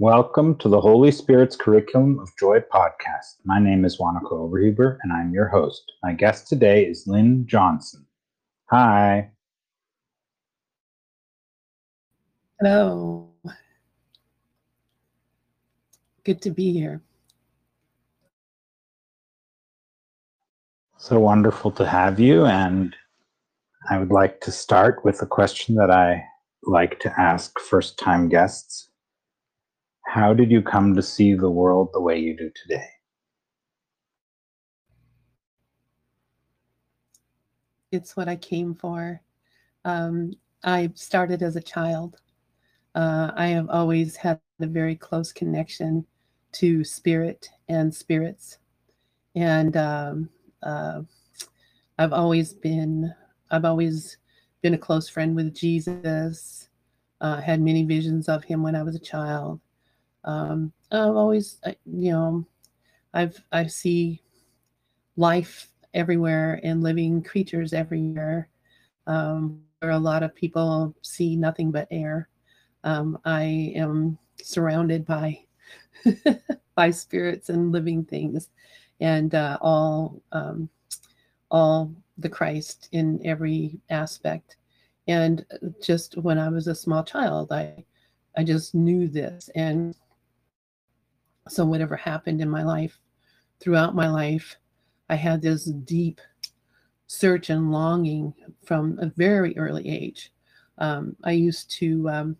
Welcome to the Holy Spirit's Curriculum of Joy podcast. My name is Wanako Overhuber, and I'm your host. My guest today is Lyn Johnson. Hi. Hello. Good to be here. So wonderful to have you. And I would like to start with a question that I like to ask first time guests how did you come to see the world the way you do today? It's what I came for. Um, I started as a child. Uh, I have always had a very close connection to spirit and spirits. And um, uh, I've always been, I've always been a close friend with Jesus. Uh, had many visions of him when I was a child. Um, I've always, you know, I've I see life everywhere and living creatures everywhere. Um, where a lot of people see nothing but air. Um, I am surrounded by by spirits and living things, and uh, all um, all the Christ in every aspect. And just when I was a small child, I I just knew this, and so, whatever happened in my life, throughout my life, I had this deep search and longing from a very early age. Um, I used to, um,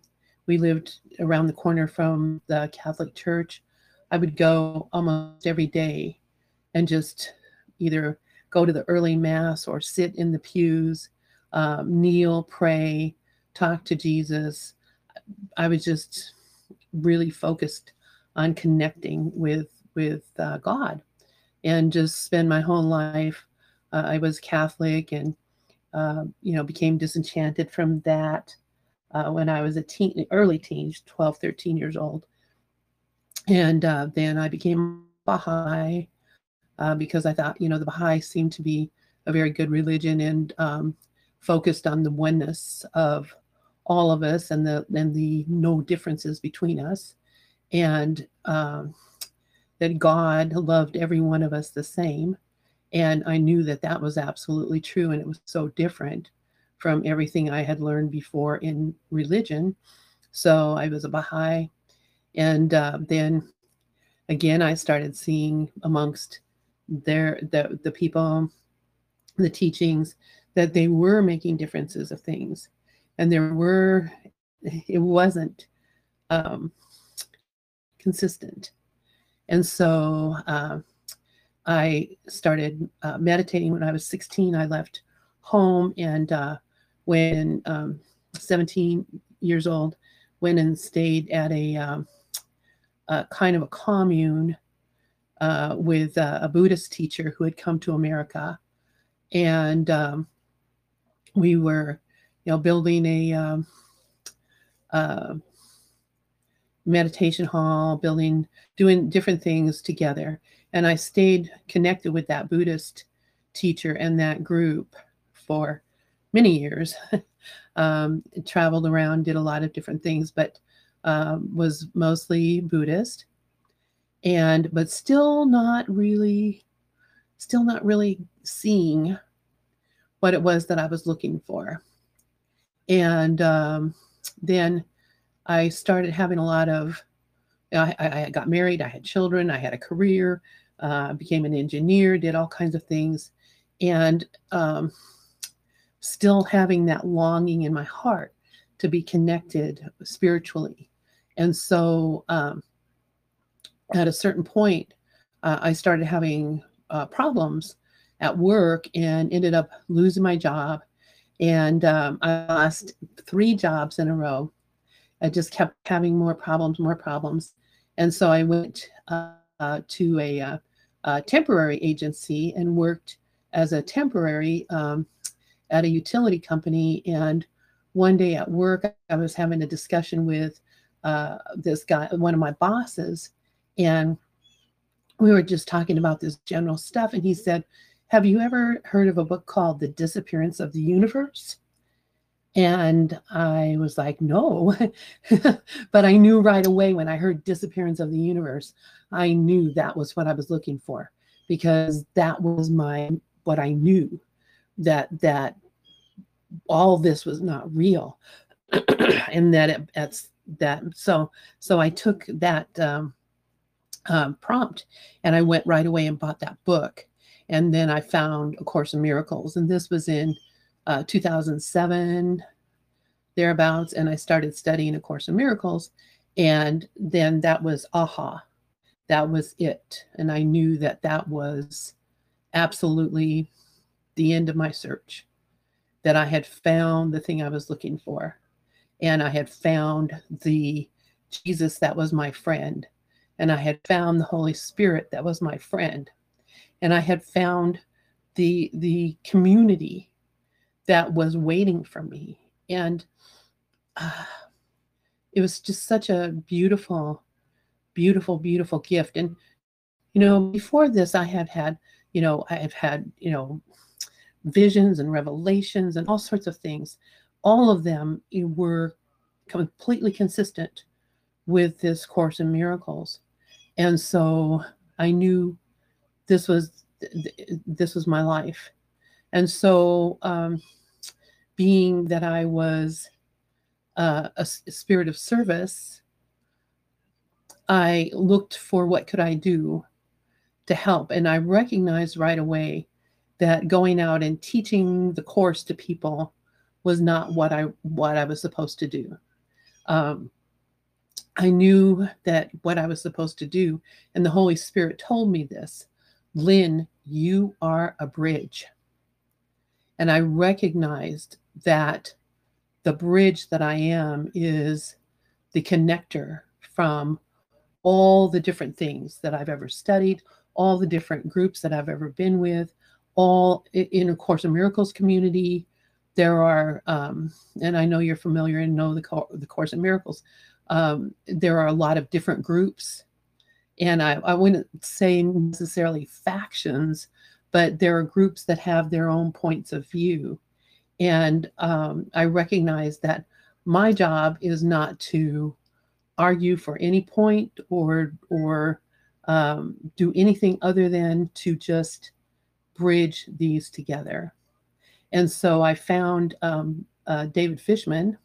we lived around the corner from the Catholic Church. I would go almost every day and just either go to the early Mass or sit in the pews, um, kneel, pray, talk to Jesus. I was just really focused on connecting with with uh, God, and just spend my whole life. Uh, I was Catholic, and uh, you know became disenchanted from that uh, when I was a teen, early teens, 12, 13 years old, and uh, then I became Baha'i uh, because I thought you know the Baha'i seemed to be a very good religion and um, focused on the oneness of all of us and the and the no differences between us and um, that God loved every one of us the same. And I knew that that was absolutely true. And it was so different from everything I had learned before in religion. So I was a Baha'i. And uh, then again, I started seeing amongst their the, the people, the teachings, that they were making differences of things. And there were, it wasn't um, consistent. And so uh, I started uh, meditating when I was 16. I left home and uh, when um, 17 years old, went and stayed at a, um, a kind of a commune uh, with a Buddhist teacher who had come to America. And um, we were, you know, building a um, uh, meditation hall, building, doing different things together. And I stayed connected with that Buddhist teacher and that group for many years. um, traveled around, did a lot of different things, but um, was mostly Buddhist. And but still not really, still not really seeing what it was that I was looking for. And um, then I started having a lot of, I, I got married, I had children, I had a career, uh, became an engineer, did all kinds of things, and um, still having that longing in my heart to be connected spiritually. And so um, at a certain point, uh, I started having uh, problems at work and ended up losing my job. And um, I lost three jobs in a row I just kept having more problems, more problems. And so I went uh, uh, to a, uh, a, temporary agency and worked as a temporary um, at a utility company. And one day at work, I was having a discussion with uh, this guy, one of my bosses, and we were just talking about this general stuff. And he said, Have you ever heard of a book called The Disappearance of the Universe? And I was like, no. but I knew right away when I heard disappearance of the universe, I knew that was what I was looking for because that was my what I knew that that all this was not real and that it, it's that so so I took that um, um, prompt and I went right away and bought that book and then I found A Course in Miracles and this was in uh, 2007 thereabouts and I started studying A Course in Miracles and then that was aha that was it and I knew that that was absolutely the end of my search that I had found the thing I was looking for and I had found the Jesus that was my friend, and I had found the Holy Spirit that was my friend, and I had found the the community that was waiting for me, and uh, it was just such a beautiful, beautiful, beautiful gift. And you know, before this, I had had you know I have had you know visions and revelations and all sorts of things. All of them were completely consistent with this course in miracles. And so i knew this was this was my life and so um, being that i was uh, a spirit of service i looked for what could i do to help and i recognized right away that going out and teaching the course to people was not what I what I was supposed to do. Um, I knew that what I was supposed to do, and the Holy Spirit told me this Lyn, you are a bridge. And I recognized that the bridge that I am is the connector from all the different things that I've ever studied, all the different groups that I've ever been with, all in a Course in Miracles community, there are, um, and I know you're familiar and know the, the Course in Miracles, um, there are a lot of different groups. And I, I wouldn't say necessarily factions, but there are groups that have their own points of view. And um, I recognize that my job is not to argue for any point or or um, do anything other than to just bridge these together. And so I found um, uh, David Fishman,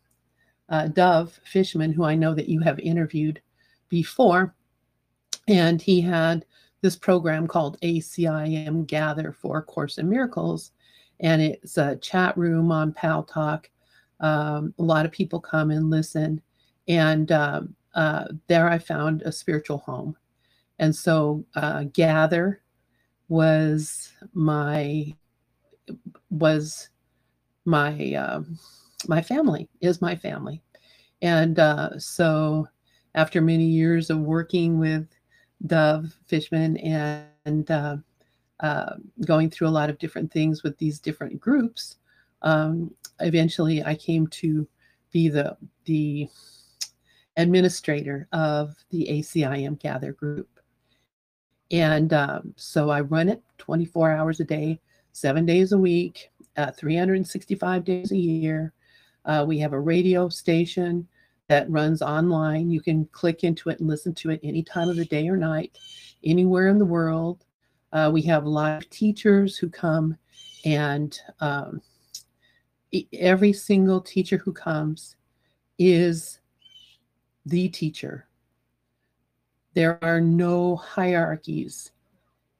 uh, Dove Fishman, who I know that you have interviewed before. And he had this program called ACIM Gather for Course in Miracles. And it's a chat room on Paltalk. Um, a lot of people come and listen. And um, uh, there I found a spiritual home. And so uh, Gather was my was my uh, my family is my family and uh, so after many years of working with dove fishman and, uh, uh, going through a lot of different things with these different groups um, eventually i came to be the the administrator of the acim gather group and um, so I run it 24 hours a day, seven days a week, uh, 365 days a year. Uh, we have a radio station that runs online. You can click into it and listen to it any time of the day or night, anywhere in the world. Uh, we have live teachers who come, and um, every single teacher who comes is the teacher there are no hierarchies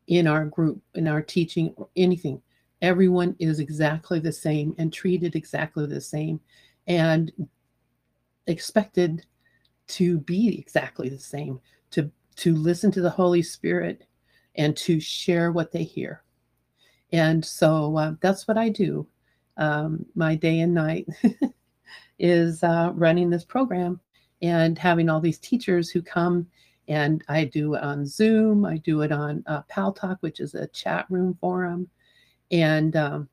in our group, in our teaching, or anything. Everyone is exactly the same and treated exactly the same and expected to be exactly the same, to, to listen to the Holy Spirit and to share what they hear. And so uh, that's what I do. Um, my day and night is uh, running this program and having all these teachers who come and I do it on Zoom. I do it on uh, Paltalk, which is a chat room forum. And um,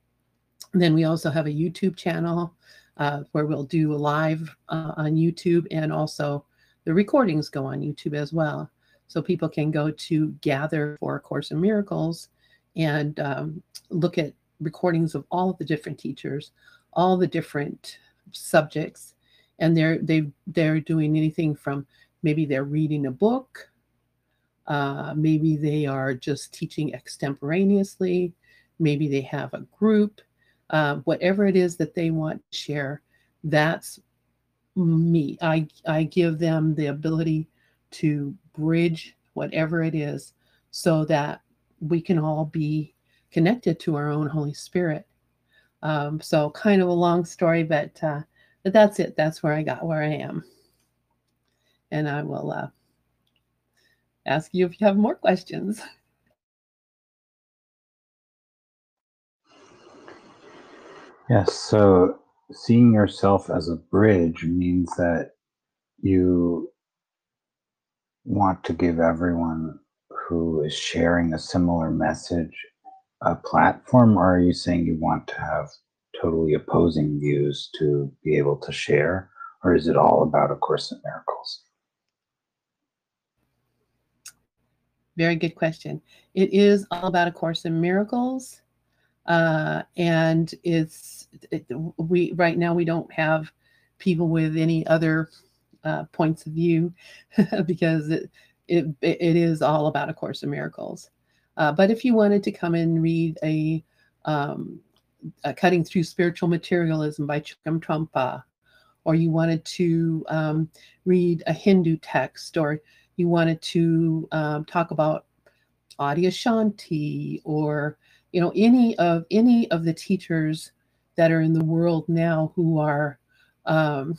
then we also have a YouTube channel uh, where we'll do live uh, on YouTube and also the recordings go on YouTube as well. So people can go to Gather for A Course in Miracles and um, look at recordings of all the different teachers, all the different subjects, and they're they they're doing anything from maybe they're reading a book, uh, maybe they are just teaching extemporaneously, maybe they have a group, uh, whatever it is that they want to share. That's me. I I give them the ability to bridge whatever it is so that we can all be connected to our own Holy Spirit. Um, so kind of a long story, but uh, but that's it. That's where I got where I am. And I will uh, ask you if you have more questions. Yes. So seeing yourself as a bridge means that you want to give everyone who is sharing a similar message a platform, or are you saying you want to have totally opposing views to be able to share, or is it all about A Course in Miracles? Very good question. It is all about A Course in Miracles. Uh, and it's it, we right now we don't have people with any other uh, points of view because it, it it is all about a course in miracles. Uh, but if you wanted to come and read a, um, a cutting through spiritual materialism by Chogyam Trungpa or you wanted to um, read a hindu text or you wanted to um, talk about Adyashanti or you know any of any of the teachers that are in the world now who are um,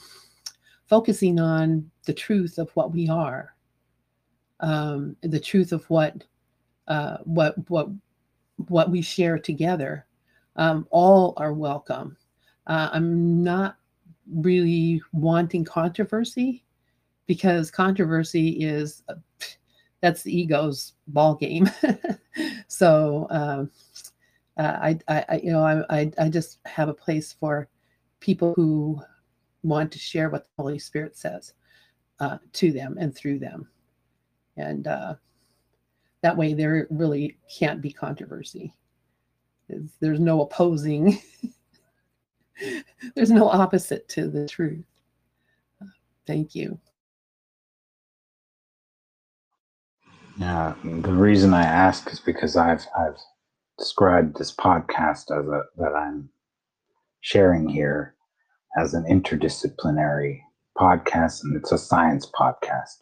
focusing on the truth of what we are um, the truth of what uh, what what what we share together um, all are welcome. Uh, i'm not really wanting controversy because controversy is uh, that's the ego's ball game so um, uh, I, I, you know, I, I, just have a place for people who want to share what the Holy Spirit says uh, to them and through them, and uh, that way there really can't be controversy. There's, there's no opposing. there's no opposite to the truth. Thank you. Yeah, the reason I ask is because I've I've described this podcast as a that I'm sharing here as an interdisciplinary podcast, and it's a science podcast.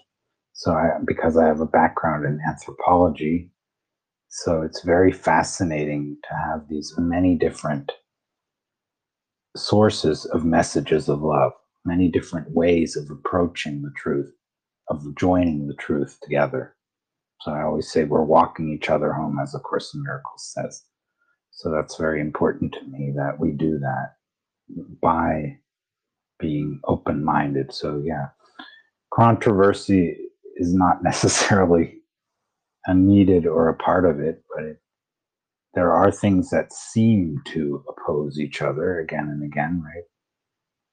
So, I, because I have a background in anthropology, so it's very fascinating to have these many different sources of messages of love, many different ways of approaching the truth, of joining the truth together. So I always say we're walking each other home, as A Course in Miracles says. So that's very important to me that we do that by being open minded. So, yeah, controversy is not necessarily a needed or a part of it, but it, there are things that seem to oppose each other again and again, right?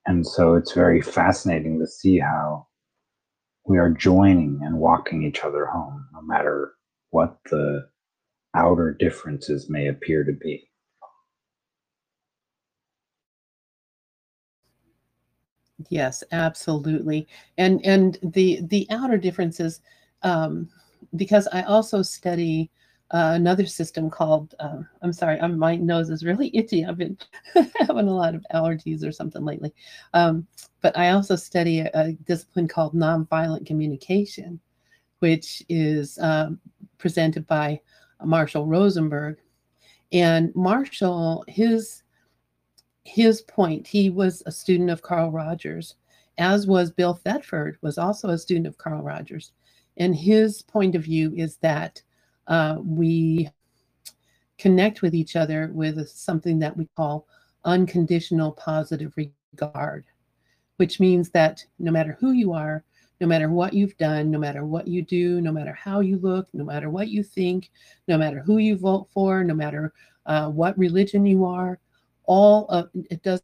And so it's very fascinating to see how we are joining and walking each other home, no matter what the outer differences may appear to be. Yes, absolutely. And and the the outer differences, um, because I also study uh, another system called uh, I'm sorry, I'm, my nose is really itchy. I've been having a lot of allergies or something lately. Um, but I also study a, a, discipline called nonviolent communication, which is um, presented by Marshall Rosenberg. And Marshall, his his point, he was a student of Carl Rogers, as was Bill Thetford, was also a student of Carl Rogers. And his point of view is that uh, we connect with each other with something that we call unconditional positive regard, which means that no matter who you are, no matter what you've done, no matter what you do, no matter how you look, no matter what you think, no matter who you vote for, no matter uh, what religion you are, all of it does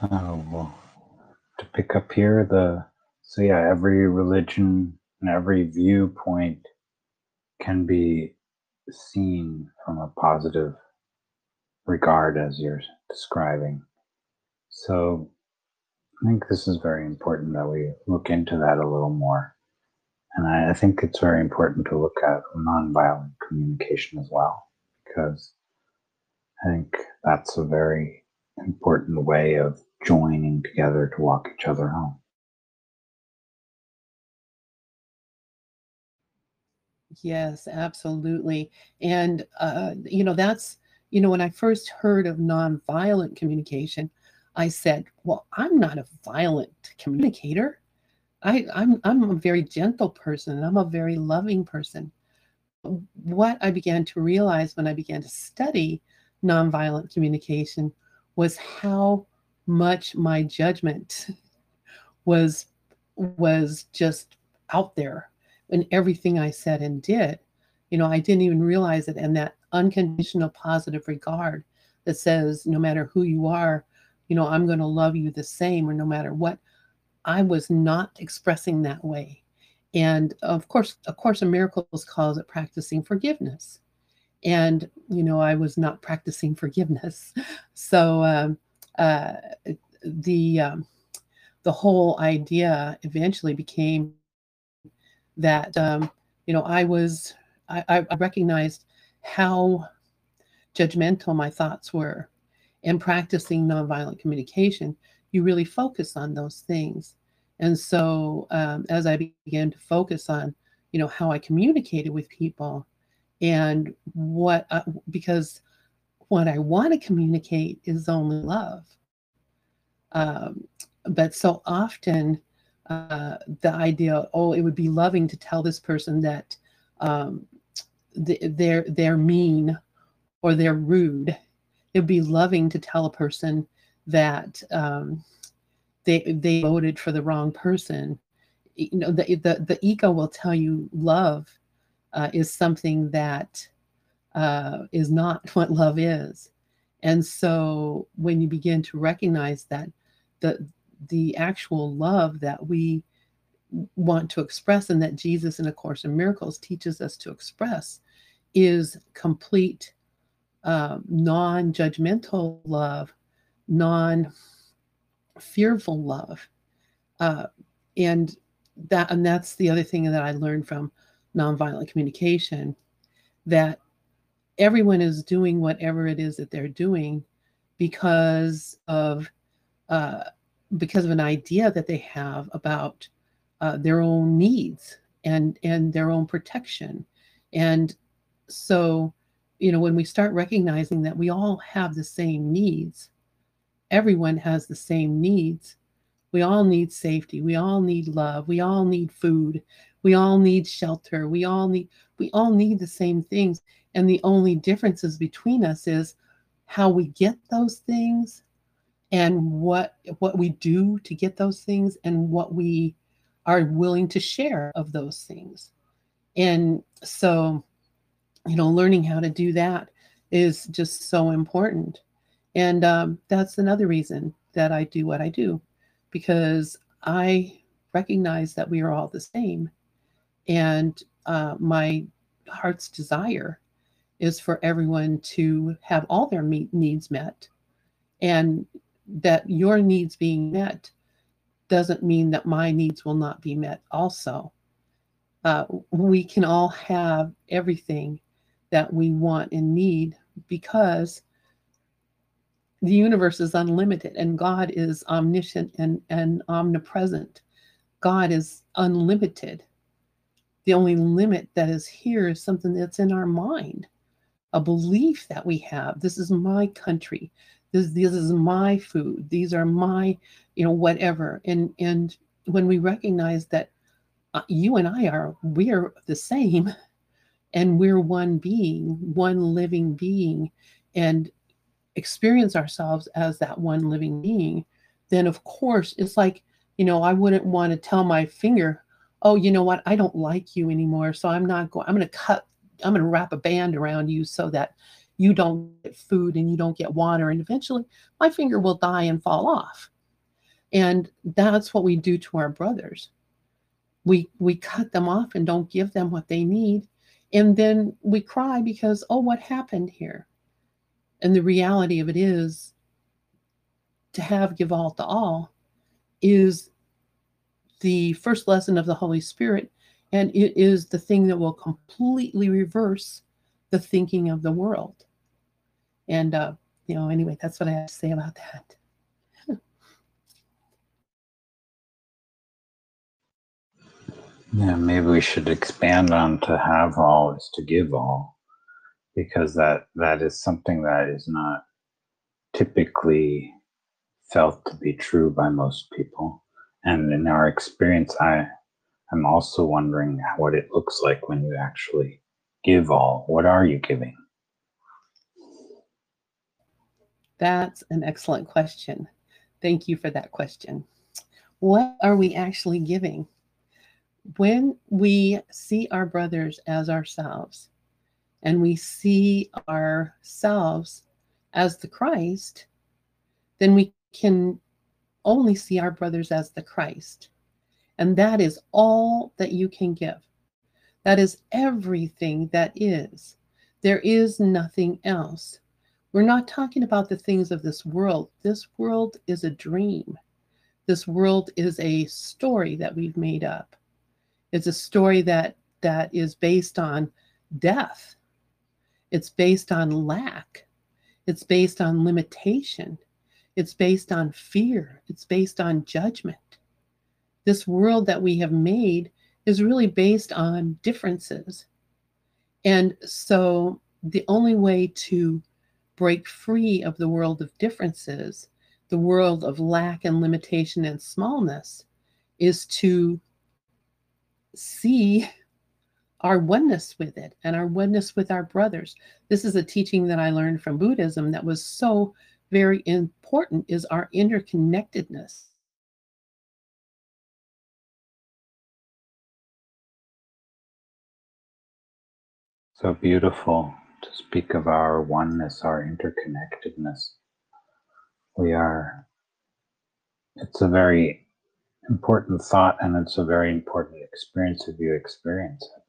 so to pick up here the so yeah every religion and every viewpoint can be seen from a positive regard as you're describing. So I think this is very important that we look into that a little more. And I, I think it's very important to look at nonviolent communication as well, because I think that's a very important way of joining together to walk each other home. Yes, absolutely. And, uh, you know, that's, you know, when I first heard of nonviolent communication, I said, well, I'm not a violent communicator. I, I'm, I'm a very gentle person I'm a very loving person. What I began to realize when I began to study nonviolent communication was how much my judgment was was just out there in everything I said and did. You know, I didn't even realize it. And that unconditional positive regard that says, no matter who you are, you know, I'm going to love you the same or no matter what. I was not expressing that way. And of course, A Course in Miracles calls it practicing forgiveness. And, you know, I was not practicing forgiveness. So um, uh, the, um, the whole idea eventually became that um, you know I was I, I recognized how judgmental my thoughts were, and practicing nonviolent communication, you really focus on those things. And so um, as I began to focus on you know how I communicated with people, and what uh, because what I want to communicate is only love. Um, but so often uh, the idea, oh, it would be loving to tell this person that um, they're they're mean or they're rude. It'd be loving to tell a person that um, they they voted for the wrong person. You know, the the, the ego will tell you love uh, is something that uh, is not what love is. And so when you begin to recognize that the the actual love that we want to express and that Jesus in A Course in Miracles teaches us to express is complete uh, non judgmental love, non fearful love. Uh, and that and that's the other thing that I learned from nonviolent communication that everyone is doing whatever it is that they're doing because of uh, because of an idea that they have about uh, their own needs and and their own protection. And so you know when we start recognizing that we all have the same needs everyone has the same needs we all need safety we all need love we all need food we all need shelter we all need we all need the same things and the only differences between us is how we get those things and what what we do to get those things and what we are willing to share of those things. And so you know learning how to do that is just so important. And um, that's another reason that i do what i do because i recognize that we are all the same. And uh, my heart's desire is for everyone to have all their needs met and that your needs being met doesn't mean that my needs will not be met also. Uh, we can all have everything that we want and need because the universe is unlimited and God is omniscient and, and omnipresent. God is unlimited. The only limit that is here is something that's in our mind, a belief that we have. This is my country. This this is my food. These are my you know whatever. And and when we recognize that uh, you and i are we are the same and we're one being one living being and experience ourselves as that one living being then of course it's like you know i wouldn't want to tell my finger oh you know what? I don't like you anymore so i'm not going i'm going to cut i'm going to wrap a band around you so that you don't get food and you don't get water and eventually my finger will die and fall off and that's what we do to our brothers we we cut them off and don't give them what they need And then we cry because, oh, what happened here? And the reality of it is to have give all to all is the first lesson of the Holy Spirit. And it is the thing that will completely reverse the thinking of the world. And, uh, you know, anyway, that's what I have to say about that. Yeah, maybe we should expand on to have all is to give all, because that that is something that is not typically felt to be true by most people. And in our experience, I I'm also wondering what it looks like when you actually give all. What are you giving? That's an excellent question. Thank you for that question. What are we actually giving? When we see our brothers as ourselves and we see ourselves as the Christ, then we can only see our brothers as the Christ. And that is all that you can give. That is everything that is. There is nothing else. We're not talking about the things of this world. This world is a dream. This world is a story that we've made up. It's a story that that is based on death. It's based on lack. It's based on limitation. It's based on fear. It's based on judgment. This world that we have made is really based on differences. And so the only way to break free of the world of differences, the world of lack and limitation and smallness, is to see our oneness with it and our oneness with our brothers. This is a teaching that I learned from Buddhism that was so very important is our interconnectedness. So beautiful to speak of our oneness, our interconnectedness. We are, it's a very important thought and it's a very important experience if you experience it.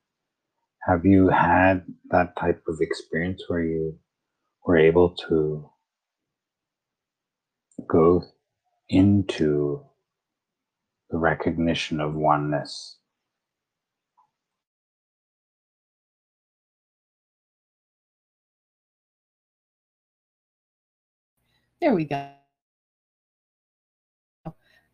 Have you had that type of experience where you were able to go into the recognition of oneness There we go.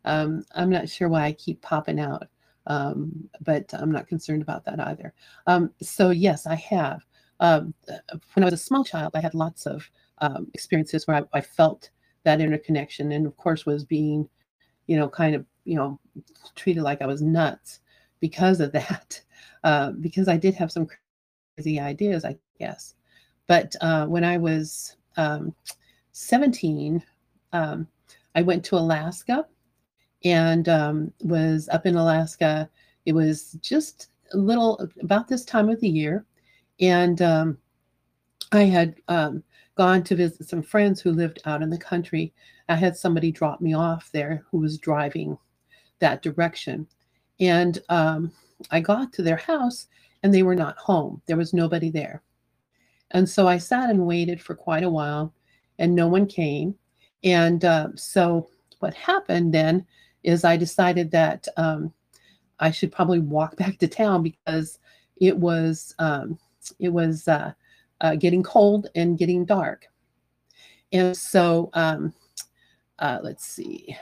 Um, I'm not sure why I keep popping out, um, but I'm not concerned about that either. Um, so yes, I have. Um, when I was a small child, I had lots of um, experiences where I, I, felt that interconnection, and of course, was being, you know, kind of, you know, treated like I was nuts because of that, uh, because I did have some crazy ideas, I guess. But uh, when I was um, 17, um, I went to Alaska and um, was up in Alaska. It was just a little about this time of the year. And um, I had um, gone to visit some friends who lived out in the country. I had somebody drop me off there who was driving that direction. And um, I got to their house and they were not home. There was nobody there. And so I sat and waited for quite a while and no one came. And uh, so what happened then is I decided that um, I should probably walk back to town because it was um, it was uh, uh, getting cold and getting dark. And so um, uh, let's see.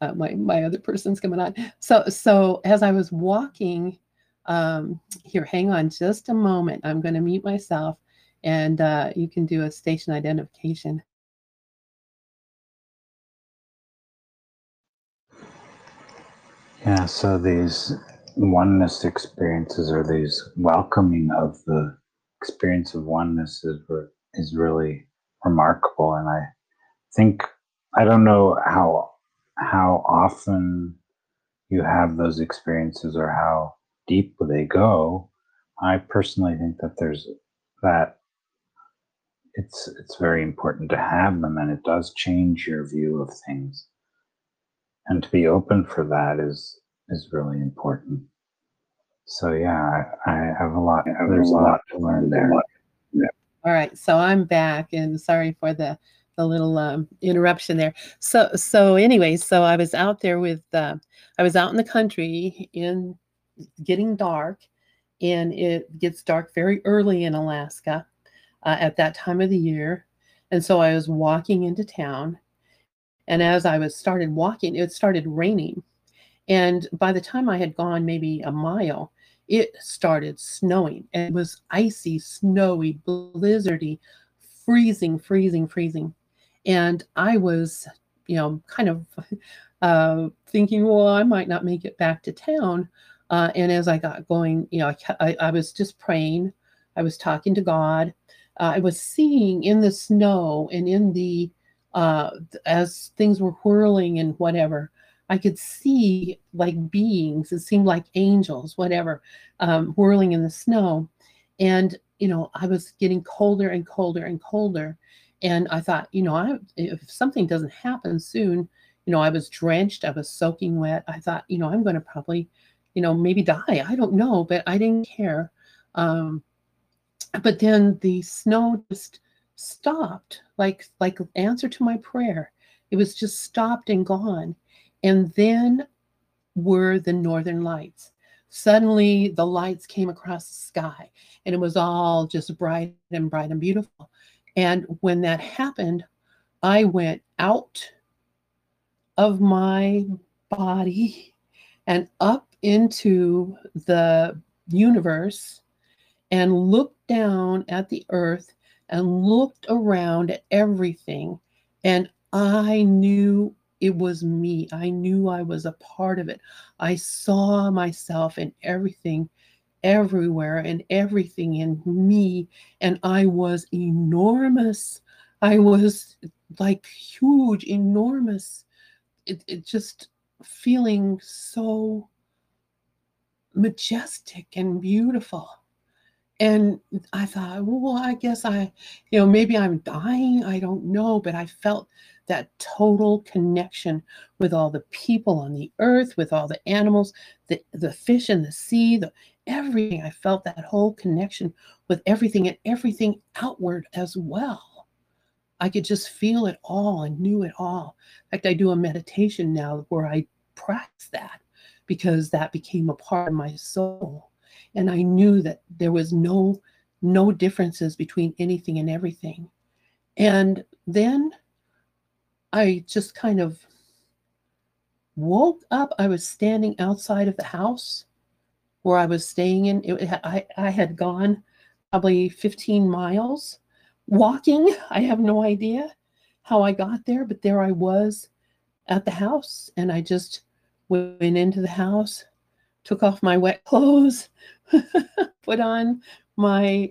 Uh, my my other person's coming on. So so as I was walking, um, here, hang on just a moment. I'm going to mute myself and uh, you can do a station identification. Yeah, so these oneness experiences or these welcoming of the experience of oneness is, is really remarkable. And I think, I don't know how, how often you have those experiences or how deep they go. I personally think that there's that it's it's very important to have them and it does change your view of things and to be open for that is is really important So yeah, I, I have a lot. There's a lot to learn there. yeah. All right, so I'm back, and sorry for the the little um, interruption there. So so anyway, so I was out there with uh, I was out in the country in getting dark, and it gets dark very early in Alaska uh, at that time of the year, and so I was walking into town, and as I was started walking, it started raining, and by the time I had gone maybe a mile, it started snowing. It was icy, snowy, blizzardy, freezing, freezing, freezing. And I was, you know, kind of uh, thinking, well, I might not make it back to town. Uh, and as I got going, you know, I, I, I, was just praying. I was talking to God. Uh, I was seeing in the snow and in the, uh, as things were whirling and whatever, I could see like beings, it seemed like angels, whatever, um, whirling in the snow. And, you know, I was getting colder and colder and colder. And I thought, you know, I, if something doesn't happen soon, you know, I was drenched, I was soaking wet. I thought, you know, I'm going to probably, you know, maybe die. I don't know, but I didn't care. Um, but then the snow just stopped, like like answer to my prayer. It was just stopped and gone. And then were the northern lights. Suddenly, the lights came across the sky, and it was all just bright and bright and beautiful. And when that happened, I went out of my body and up into the universe and looked down at the earth and looked around at everything. And I knew it was me. I knew I was a part of it. I saw myself in everything, everywhere, and everything in me. And I was enormous. I was like huge, enormous. It, it just feeling so majestic and beautiful. And I thought, well, I guess I, you know, maybe I'm dying. I don't know. But I felt that total connection with all the people on the earth, with all the animals, the, the fish in the sea, the everything. I felt that whole connection with everything and everything outward as well. I could just feel it all and knew it all. In fact, I do a meditation now where I practice that because that became a part of my soul. And I knew that there was no no differences between anything and everything. And then I just kind of woke up. I was standing outside of the house where I was staying in. It, I, I had gone probably 15 miles walking. I have no idea how I got there, but there I was at the house. And I just went into the house, took off my wet clothes, put on my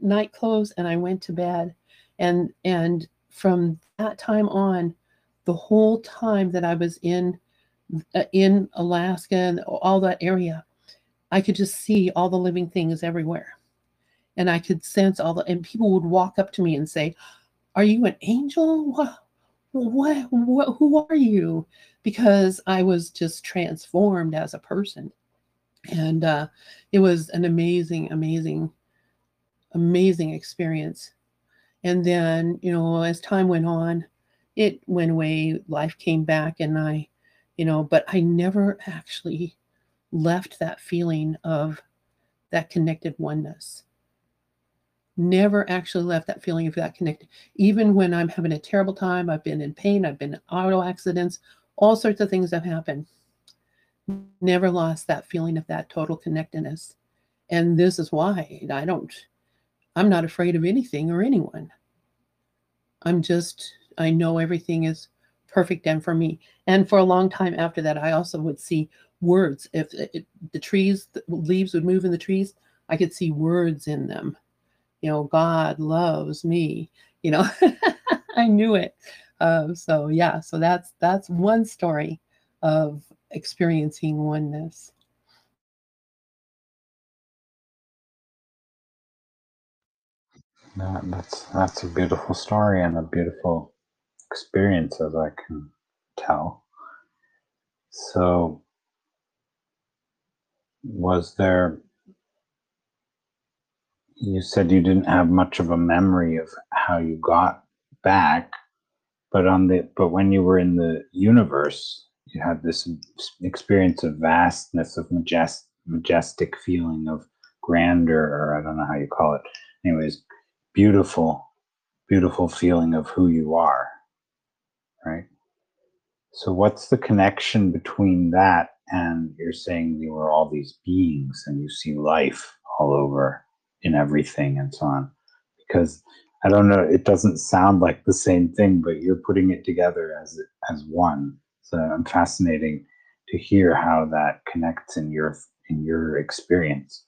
night clothes, and I went to bed. And and from that time on, the whole time that I was in uh, in Alaska and all that area, I could just see all the living things everywhere. And I could sense all the and people would walk up to me and say, "Are you an angel? What what, what who are you?" Because I was just transformed as a person. And uh, it was an amazing, amazing, amazing experience. And then, you know, as time went on, it went away, life came back, and I, you know, but I never actually left that feeling of that connected oneness. Never actually left that feeling of that connected. Even when I'm having a terrible time, I've been in pain, I've been in auto accidents, all sorts of things have happened. Never lost that feeling of that total connectedness. And this is why I don't, I'm not afraid of anything or anyone. I'm just I know everything is perfect and for me. And for a long time after that, I also would see words. If it, the trees, the leaves would move in the trees, I could see words in them. You know, God loves me. You know, I knew it. Uh, so yeah, so that's that's one story of experiencing oneness. That, that's that's a beautiful story and a beautiful experience as I can tell. So was there you said you didn't have much of a memory of how you got back but on the but when you were in the universe you have this experience of vastness of majest, majestic feeling of grandeur or i don't know how you call it. Anyways beautiful beautiful feeling of who you are right? So what's the connection between that and you're saying you are all these beings and you see life all over in everything and so on? Because i don't know it doesn't sound like the same thing but you're putting it together as as one so i'm fascinating to hear how that connects in your in your experience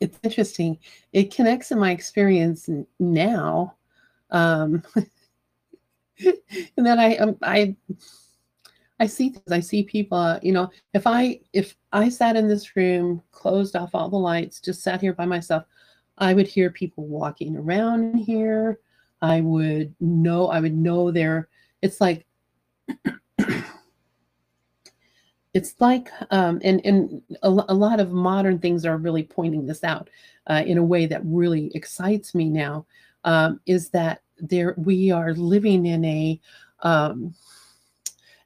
it's interesting it connects in my experience now um and then i um, i I see things. I see people. Uh, you know, if I if I sat in this room, closed off all the lights, just sat here by myself, I would hear people walking around here. I would know. I would know their. It's like. it's like, um, and and a, a, lot of modern things are really pointing this out uh, in a way that really excites me now. Um, is that there we are living in a um,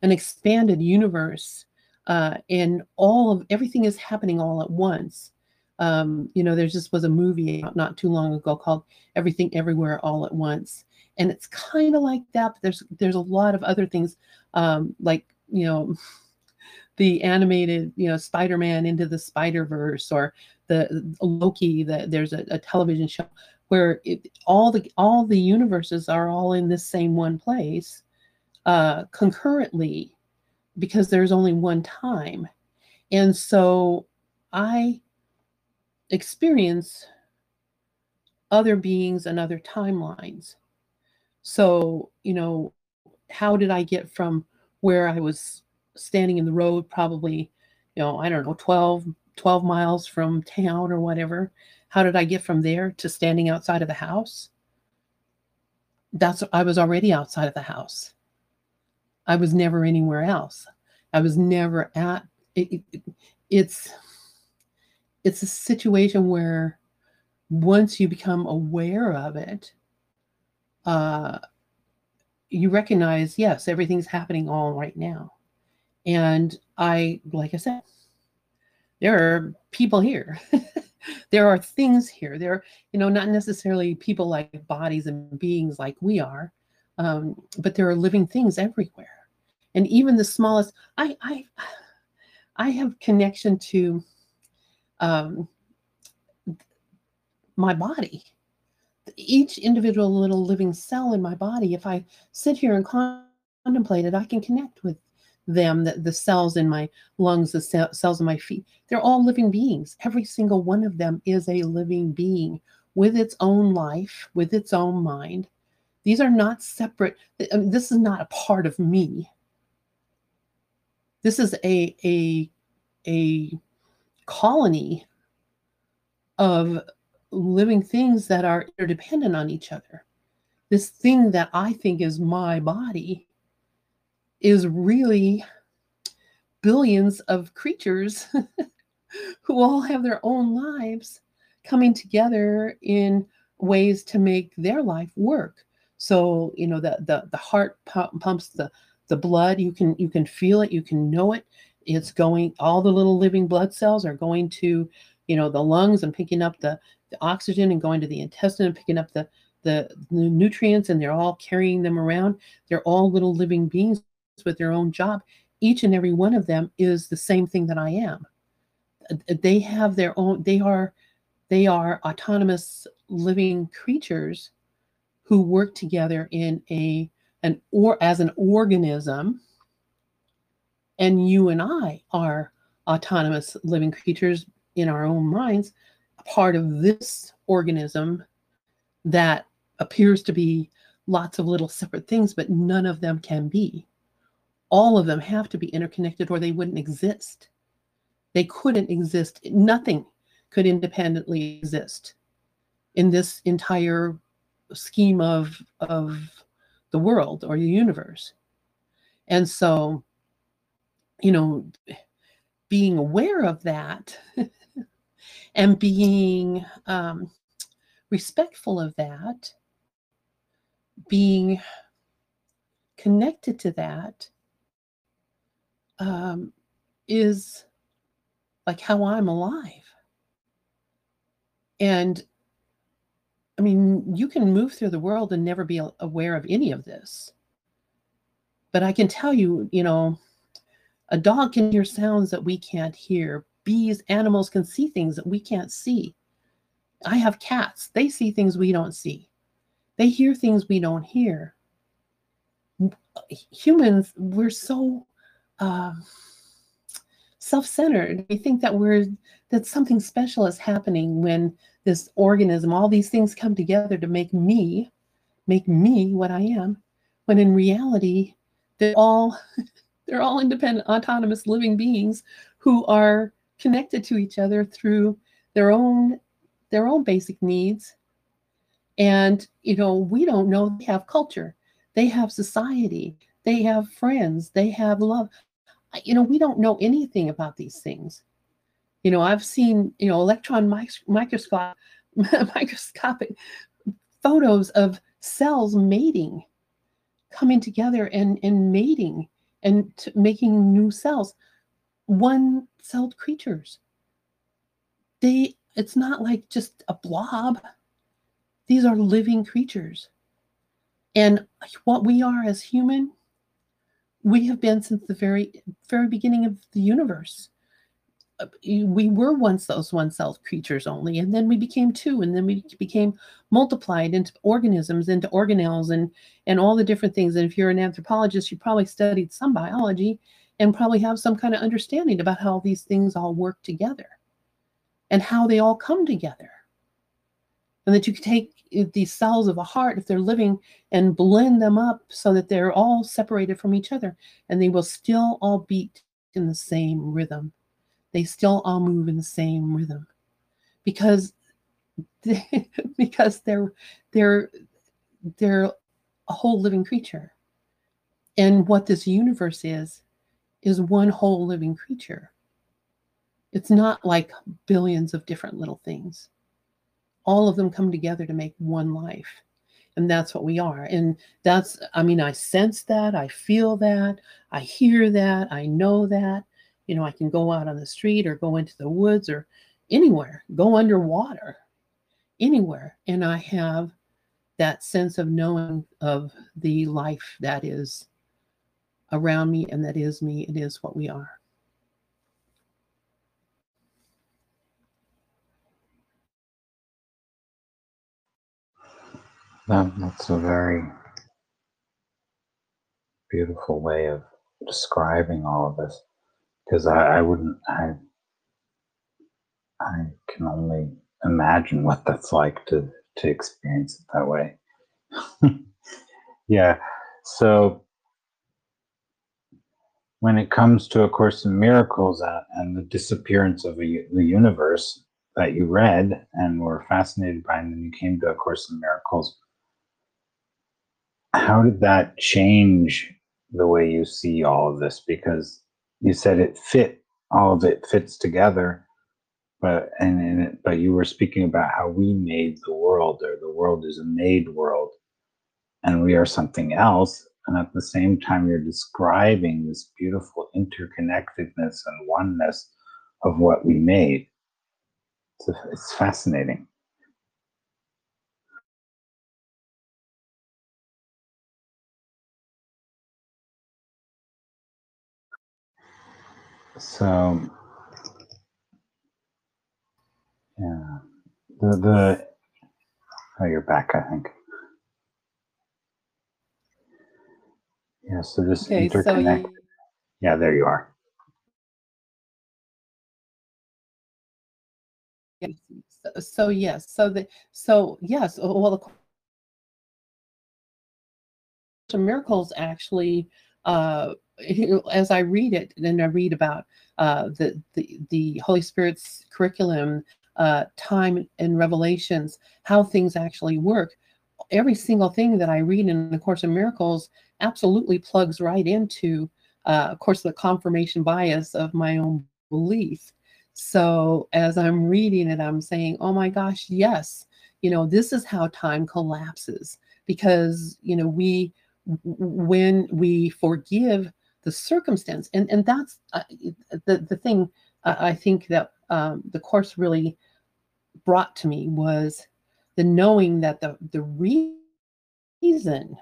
an expanded universe uh, and all of everything is happening all at once um, you know there just was a movie out not too long ago called everything everywhere all at once and it's kind of like that but there's there's a lot of other things um, like you know the animated you know spider-man into the spider-verse or the loki that there's a, a, television show where it, all the all the universes are all in this same one place uh, concurrently because there's only one time. And so I experience other beings and other timelines. So, you know, how did I get from where I was standing in the road, probably, you know, I don't know, 12, 12 miles from town or whatever? How did I get from there to standing outside of the house? That's I was already outside of the house. I was never anywhere else. I was never at it, it, it's it's a situation where once you become aware of it, uh, you recognize, yes, everything's happening all right now. And I, like I said, there are people here. there are things here. There are, you know, not necessarily people like bodies and beings like we are, um, but there are living things everywhere and even the smallest i i i have connection to um, my body. Each individual little living cell in my body if i sit here and contemplate it i can connect with them the, the cells in my lungs the cells in my feet. They're all living beings. Every single one of them is a living being with its own life with its own mind. These are not separate mean, this is not a part of me. This is a a a colony of living things that are interdependent on each other. This thing that I think is my body is really billions of creatures who all have their own lives coming together in ways to make their life work. So, you know, the the the heart pumps the the blood you can you can feel it you can know it it's going all the little living blood cells are going to you know the lungs and picking up the, the oxygen and going to the intestine and picking up the, the the nutrients and they're all carrying them around. They're all little living beings with their own job. Each and every one of them is the same thing that i am. They have their own they are they are autonomous living creatures who work together in a an or as an organism and you and i are autonomous living creatures in our own minds a part of this organism that appears to be lots of little separate things but none of them can be. All of them have to be interconnected or they wouldn't exist. They couldn't exist. Nothing could independently exist in this entire scheme of of the world or the universe. And so you know, being aware of that and being um, respectful of that, being connected to that um, is like how I'm alive. And I mean, you can move through the world and never be aware of any of this. But I can tell you, you know, a dog can hear sounds that we can't hear. Bees, animals can see things that we can't see. I have cats. They see things we don't see. They hear things we don't hear. Humans, we're so uh, self-centered. We think that we're that something special is happening when this organism, all these things come together to make me, make me what I am, when in reality, they're all they're all independent, autonomous living beings who are connected to each other through their own their own basic needs. And you know, we don't know they have culture, they have society, they have friends, they have love. You know, we don't know anything about these things. You know, I've seen, you know, electron microscope, microscopic photos of cells mating, coming together and, and mating and making new cells. One celled creatures. They, it's not like just a blob. These are living creatures. And what we are as human, we have been since the very, very beginning of the universe we were once those one celled creatures only, and then we became two, and then we became multiplied into organisms, into organelles, and and all the different things. And if you're an anthropologist, you probably studied some biology and probably have some kind of understanding about how these things all work together and how they all come together. And that you can take eh, these cells of a heart, if they're living, and blend them up so that they're all separated from each other, and they will still all beat in the same rhythm they still all move in the same rhythm. Because they, because they're they're they're a whole living creature. And what this universe is is one whole living creature. It's not like billions of different little things. All of them come together to make one life. And that's what we are. And that's i mean i sense that i feel that i hear that i know that you know, I can go out on the street or go into the woods or anywhere, go underwater, anywhere. And I have that sense of knowing of the life that is around me and that is me. It is what we are. That, that's a very beautiful way of describing all of this because I, I wouldn't I I can only imagine what that's like to to experience it that way. yeah. So when it comes to A Course in Miracles and the disappearance of a, the universe that you read and were fascinated by, and then you came to A Course in Miracles, how did that change the way you see all of this? Because you said it fit all of it fits together but and, and but you were speaking about how we made the world or the world is a made world and we are something else and at the same time you're describing this beautiful interconnectedness and oneness of what we made. It's fascinating So, yeah, the the oh, you're back, I think. Yeah, so just okay, interconnect. So you... Yeah, there you are. So, so yes, so the so yes, well, the miracles actually uh as I read it, and I read about uh, the, the the Holy Spirit's curriculum, uh, time and revelations, how things actually work. Every single thing that I read in the Course of Miracles absolutely plugs right into uh, of course, the confirmation bias of my own belief. So as I'm reading it, I'm saying, oh my gosh, yes, you know, this is how time collapses because, you know, we, when we forgive the circumstance, and, and that's uh, the, the thing uh, I think that um, the course really brought to me was the knowing that the, the reason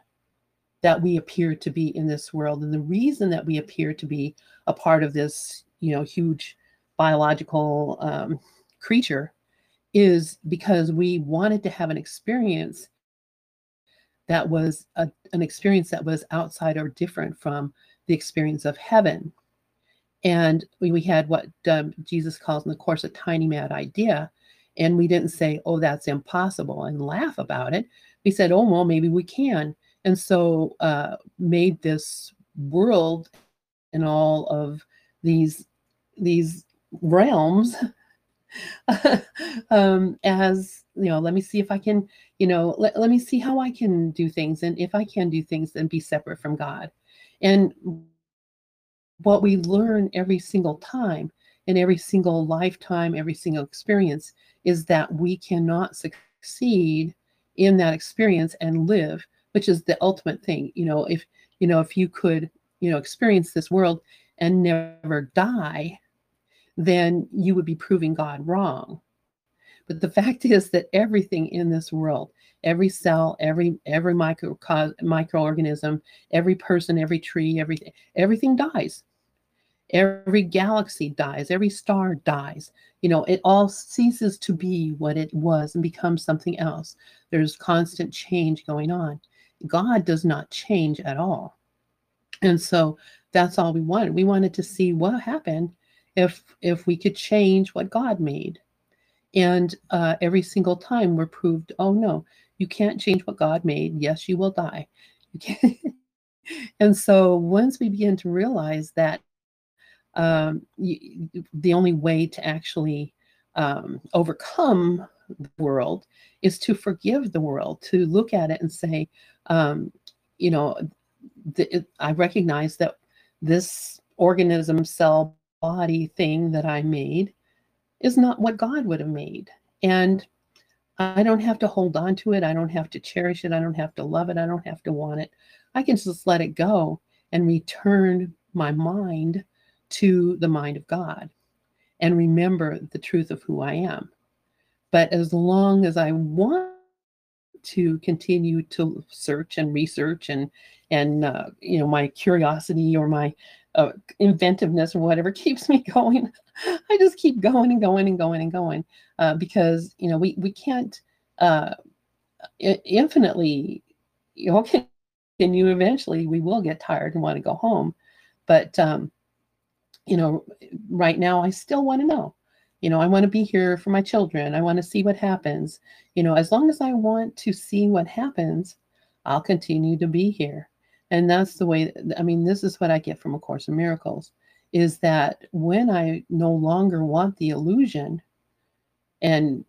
that we appear to be in this world and the reason that we appear to be a part of this you know huge biological um, creature is because we wanted to have an experience that was a, an experience that was outside or different from the experience of heaven. And we, we had what um, jesus calls in the course a tiny mad idea. And we didn't say oh that's impossible and laugh about it. We said oh well maybe we can. And so uh, made this world and all of these these realms um, as you know let me see if i can you know let, let me see how i can do things and if i can do things then be separate from god and what we learn every single time in every single lifetime every single experience is that we cannot succeed in that experience and live which is the ultimate thing. You know if you know if you could you know experience this world and never die then you would be proving god wrong but the fact is that everything in this world every cell every every micro microorganism every person every tree everything everything dies every galaxy dies every star dies you know it all ceases to be what it was and becomes something else there's constant change going on God does not change at all. And so that's all we wanted. We wanted to see what happened if if we could change what God made. And uh, every single time we're proved, oh no, you can't change what God made. Yes, you will die. You and so once we begin to realize that um, you, the only way to actually um, overcome the world is to forgive the world, to look at it and say, um, you know, the, it, I recognize that this organism cell body thing that I made is not what God would have made. And I don't have to hold on to it. I don't have to cherish it. I don't have to love it. I don't have to want it. I can just let it go and return my mind to the mind of God and remember the truth of who I am. But as long as I want to continue to search and research and and uh, you know my curiosity or my uh, inventiveness or whatever keeps me going. I just keep going and going and going and going uh, because you know we we can't uh, infinitely you know continue eventually we will get tired and want to go home. But um, you know right now i still want to know. You know i want to be here for my children. I want to see what happens. You know as long as i want to see what happens i'll continue to be here and that's the way i mean this is what i get from a course in miracles is that when i no longer want the illusion and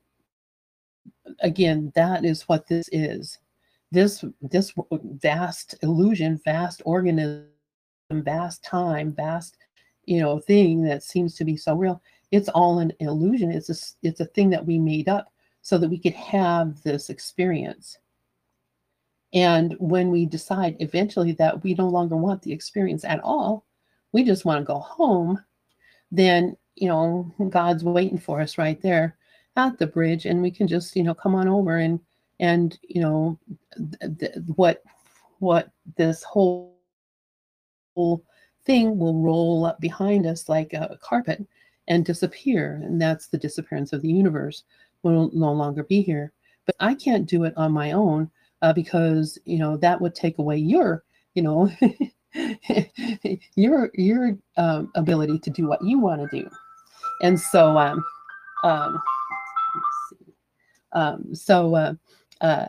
again that is what this is. This this vast illusion vast organism vast time vast you know thing that seems to be so real it's all an illusion. It's a, it's a thing that we made up so that we could have this experience and when we decide eventually that we no longer want the experience at all we just want to go home then you know god's waiting for us right there at the bridge and we can just you know come on over and and you know th- th- what what this whole, whole thing will roll up behind us like a carpet and disappear. And that's the disappearance of the universe. We'll no longer be here. But I can't do it on my own uh, because you know that would take away your you know your your um, ability to do what you want to do. And so um, um, um, so uh, uh,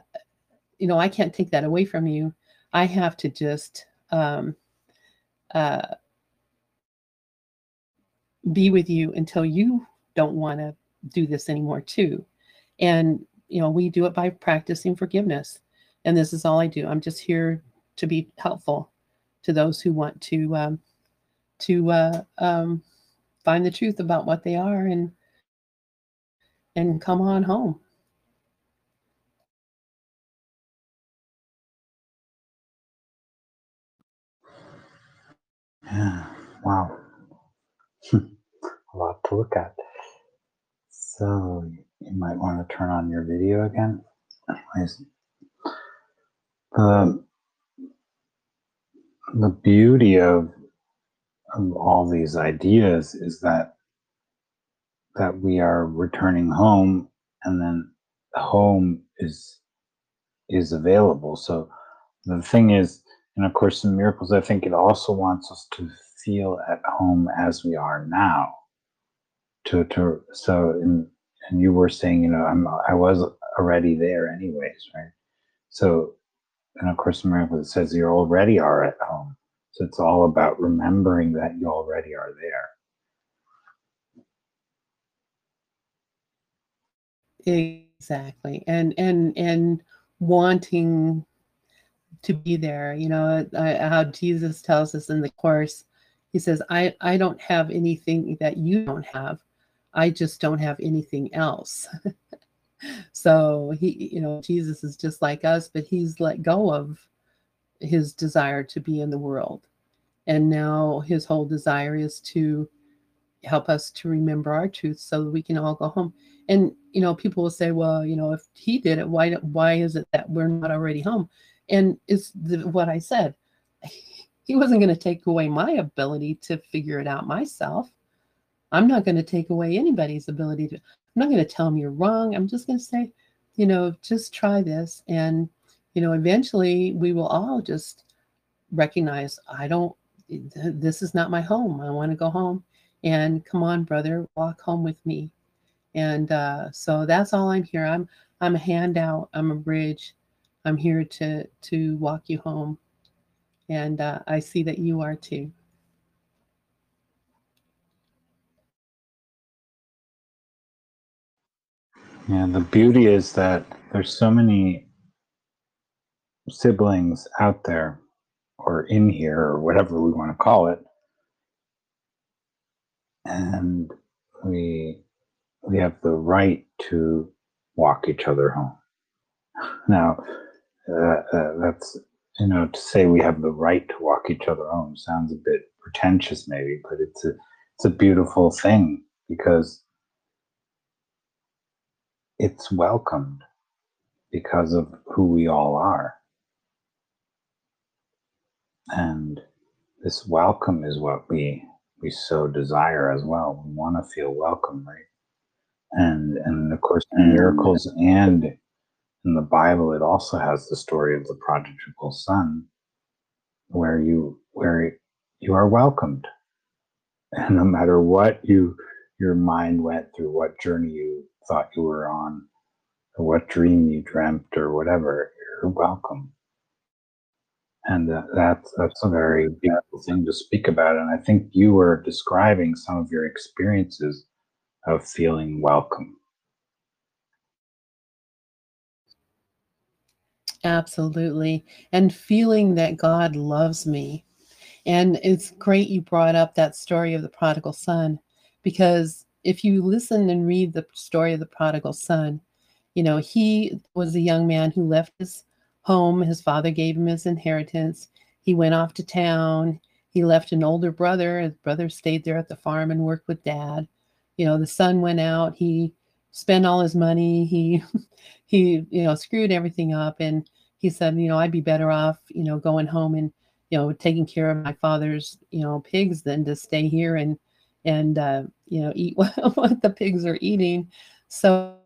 you know I can't take that away from you. I have to just um, uh, be with you until you don't want to do this anymore too and you know we do it by practicing forgiveness and this is all i do i'm just here to be helpful to those who want to um, to uh, um, find the truth about what they are and and come on home. Yeah. Wow. A lot to look at. So you might want to turn on your video again. Anyways, the the beauty of, of all these ideas is that that we are returning home, and then home is is available. So the thing is, and of course, in miracles, I think it also wants us to feel at home as we are now. To to so in and you were saying, you know, I'm I was already there anyways, right? So and of course it says you already are at home. So it's all about remembering that you already are there. Exactly. And and and wanting to be there. You know, I, how Jesus tells us in the course, he says, I, I don't have anything that you don't have. I just don't have anything else. so he, you know, Jesus is just like us, but he's let go of his desire to be in the world. And now his whole desire is to help us to remember our truth so that we can all go home. And you know, people will say, well, you know, if he did it, why why is it that we're not already home? And it's the, what I said. He wasn't going to take away my ability to figure it out myself. I'm not going to take away anybody's ability to. I'm not going to tell them you're wrong. I'm just going to say, you know, just try this, and you know, eventually we will all just recognize I don't. This is not my home. I want to go home, and come on, brother, walk home with me. And uh, so that's all I'm here. I'm I'm a handout. I'm a bridge. I'm here to to walk you home, and uh, I see that you are too. Yeah, the beauty is that there's so many siblings out there, or in here, or whatever we want to call it, and we we have the right to walk each other home. Now, uh, uh, that's you know to say we have the right to walk each other home sounds a bit pretentious maybe but it's a it's a beautiful thing because it's welcomed because of who we all are. And this welcome is what we we so desire as well. We want to feel welcome right? And and of course mm-hmm. miracles and in the Bible, it also has the story of the prodigal son, where you where you are welcomed, and no matter what you your mind went through, what journey you thought you were on, or what dream you dreamt, or whatever, you're welcome. And uh, that's that's a very beautiful thing to speak about. And I think you were describing some of your experiences of feeling welcome Absolutely. And feeling that God loves me. And it's great you brought up that story of the prodigal son, because if you listen and read the story of the prodigal son, you know, he was a young man who left his home. His father gave him his inheritance. He went off to town. He left an older brother. His brother stayed there at the farm and worked with dad. You know, the son went out. He spent all his money. He he you know screwed everything up and he said, you know, I'd be better off, you know, going home and, you know, taking care of my father's, you know, pigs than to stay here and, and, uh, you know, eat what, what the pigs are eating. So,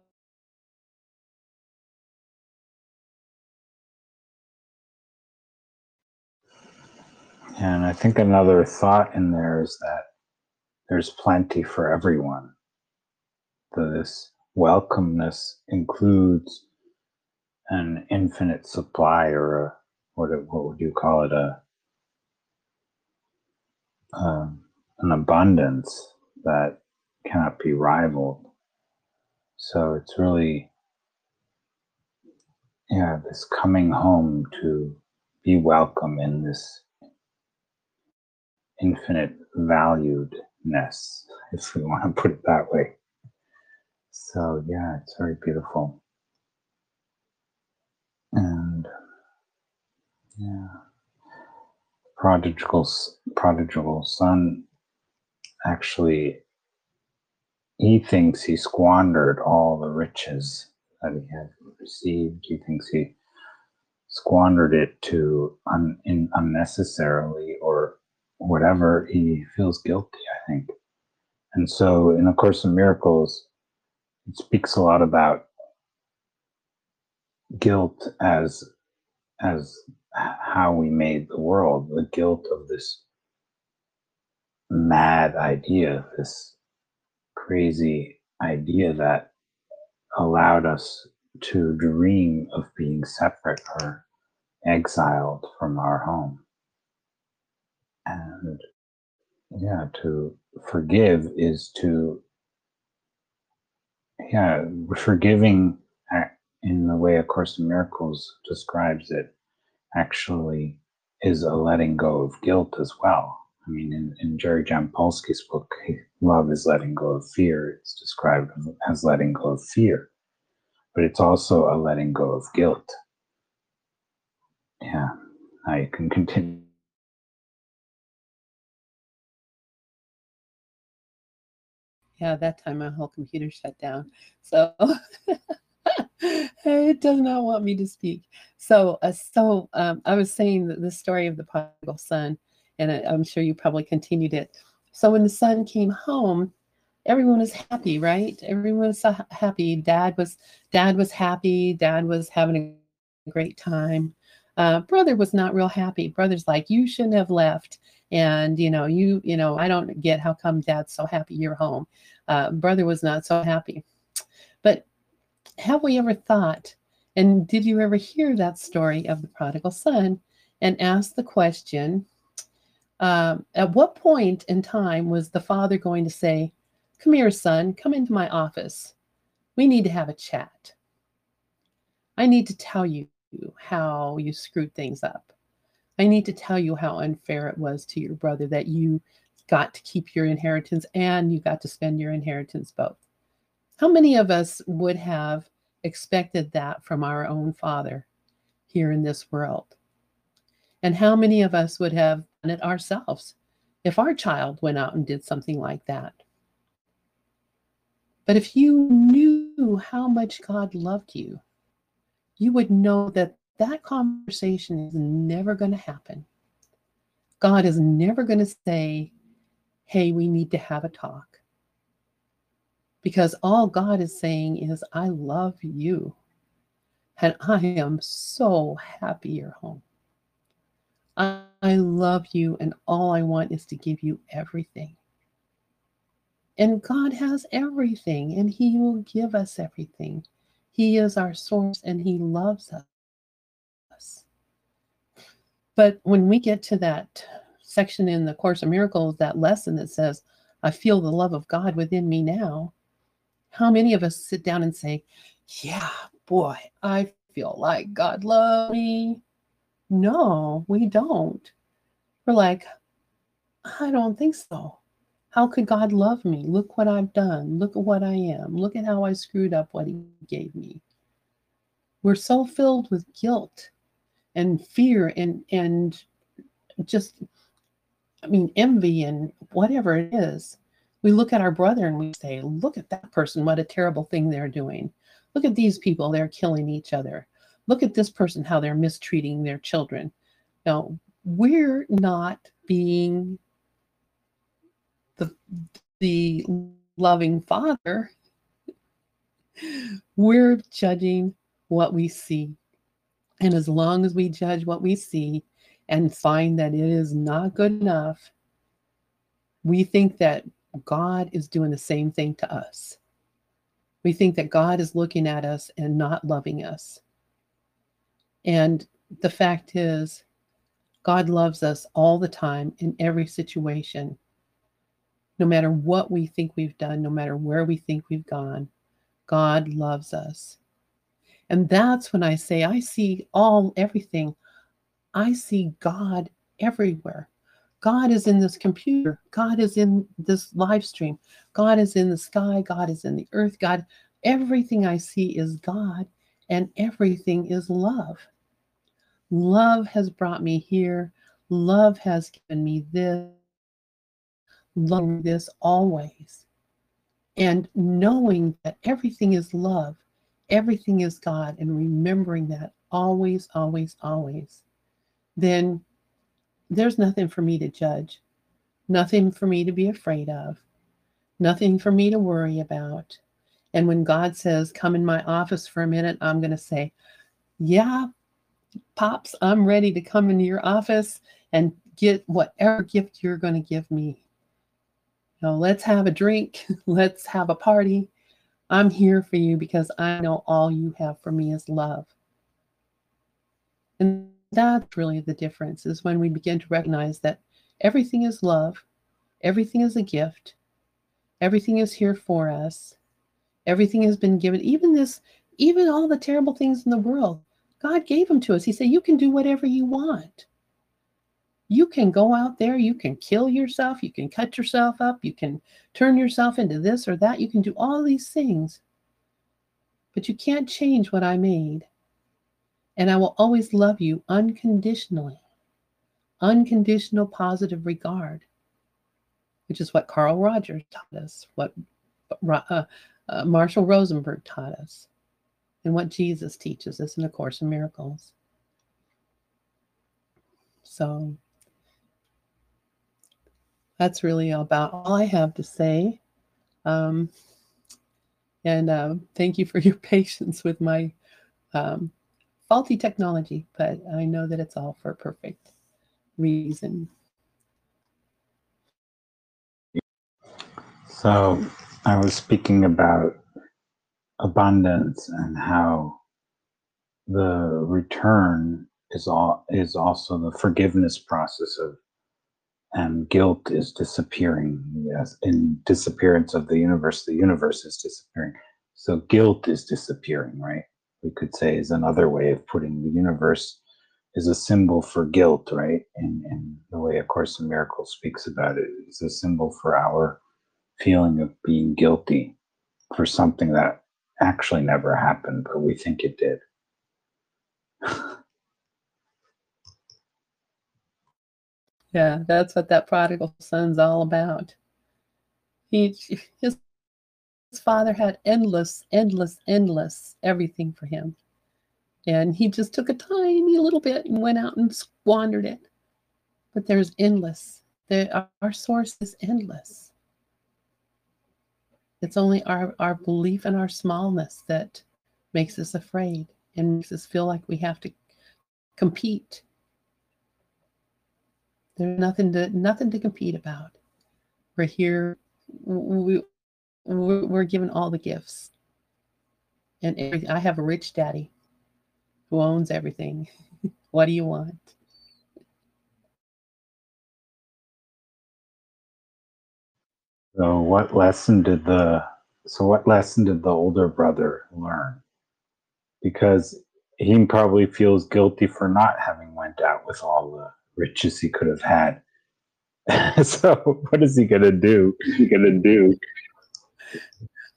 and I think another thought in there is that there's plenty for everyone. This welcomeness includes an infinite supply or a what what would you call it a um, an abundance that cannot be rivaled. So it's really yeah this coming home to be welcome in this infinite valuedness, if we want to put it that way. So yeah, it's very beautiful. And yeah, prodigal prodigal son actually he thinks he squandered all the riches that he had received. He thinks he squandered it to un, in, unnecessarily or whatever. He feels guilty, I think. And so, in A Course in Miracles, it speaks a lot about guilt as as how we made the world, the guilt of this mad idea, this crazy idea that allowed us to dream of being separate or exiled from our home. And yeah, to forgive is to, yeah, forgiving uh, in the way A Course in Miracles describes it actually is a letting go of guilt as well. I mean, in, in Jerry Jampolsky's book, Love is Letting Go of Fear, it's described as letting go of fear, but it's also a letting go of guilt. Yeah, I can continue. Yeah, that time my whole computer shut down. So it does not want me to speak. So, uh, so um, I was saying that the story of the prodigal son and I'm sure you probably continued it. So when the son came home, everyone was happy, right? Everyone was happy. Dad was dad was happy. Dad was having a great time. Uh, brother was not real happy. Brother's like, you shouldn't have left. And you know, you you know, I don't get how come dad's so happy you're home. Uh, brother was not so happy. But have we ever thought? And did you ever hear that story of the prodigal son? And ask the question, um, at what point in time was the father going to say, Come here, son, come into my office. We need to have a chat. I need to tell you how you screwed things up. I need to tell you how unfair it was to your brother that you got to keep your inheritance and you got to spend your inheritance both. How many of us would have expected that from our own father here in this world? And how many of us would have it ourselves if our child went out and did something like that. But if you knew how much God loved you, you would know that that conversation is never going to happen. God is never going to say, hey, we need to have a talk. Because all God is saying is, I love you. And I am so happy you're home. I love you, and all I want is to give you everything. And God has everything, and He will give us everything. He is our source, and He loves us. But when we get to that section in the Course of Miracles, that lesson that says, I feel the love of God within me now, how many of us sit down and say, Yeah, boy, I feel like God loves me. No, we don't. We're like, I don't think so. How could God love me? Look what I've done. Look at what I am. Look at how I screwed up what He gave me. We're so filled with guilt and fear and and just I mean envy and whatever it is. We look at our brother and we say, look at that person, what a terrible thing they're doing. Look at these people, they're killing each other look at this person, how they're mistreating their children. Now, we're not being the, the loving father. We're judging what we see. And as long as we judge what we see and find that it is not good enough, we think that God is doing the same thing to us. We think that God is looking at us and not loving us. And the fact is, God loves us all the time in every situation. No matter what we think we've done, no matter where we think we've gone, God loves us. And that's when I say, I see all, everything. I see God everywhere. God is in this computer. God is in this live stream. God is in the sky. God is in the earth. God, everything I see is God, and everything is love. Love has brought me here. Love has given me this. Love this always. And knowing that everything is love, everything is God, and remembering that always, always, always, then there's nothing for me to judge, nothing for me to be afraid of, nothing for me to worry about. And when God says, Come in my office for a minute, I'm going to say, Yeah, Pops, I'm ready to come into your office and get whatever gift you're going to give me. Know, let's have a drink, let's have a party. I'm here for you because I know all you have for me is love. And that's really the difference is when we begin to recognize that everything is love, everything is a gift, everything is here for us, everything has been given, even this, even all the terrible things in the world. God gave them to us. He said, You can do whatever you want. You can go out there, you can kill yourself, you can cut yourself up, you can turn yourself into this or that, you can do all these things. But you can't change what I made. And I will always love you unconditionally. Unconditional positive regard, which is what Carl Rogers taught us, what uh, uh, Marshall Rosenberg taught us, and what Jesus teaches us in the Course in Miracles. So that's really about all I have to say. Um, and uh, thank you for your patience with my um, faulty technology, but I know that it's all for a perfect reason. So I was speaking about abundance and how the return is all is also the forgiveness process of and guilt is disappearing. Yes in disappearance of the universe the universe is disappearing. So guilt is disappearing right? We could say is another way of putting the universe is a symbol for guilt, right? And, and the way A Course in Miracles speaks about it is a symbol for our feeling of being guilty for something that actually never happened, but we think it did. yeah, that's what that prodigal son's all about. He his his father had endless, endless, endless everything for him. And he just took a tiny little bit and went out and squandered it. But there's endless. There, our source is endless. It's only our, our belief in our smallness that makes us afraid and makes us feel like we have to compete. There's nothing to nothing to compete about. We're here. We, we're, given all the gifts. And I have a rich daddy who owns everything. what do you want? So what lesson did the so what lesson did the older brother learn? Because he probably feels guilty for not having went out with all the riches he could have had. so what is he gonna do? What's he gonna do?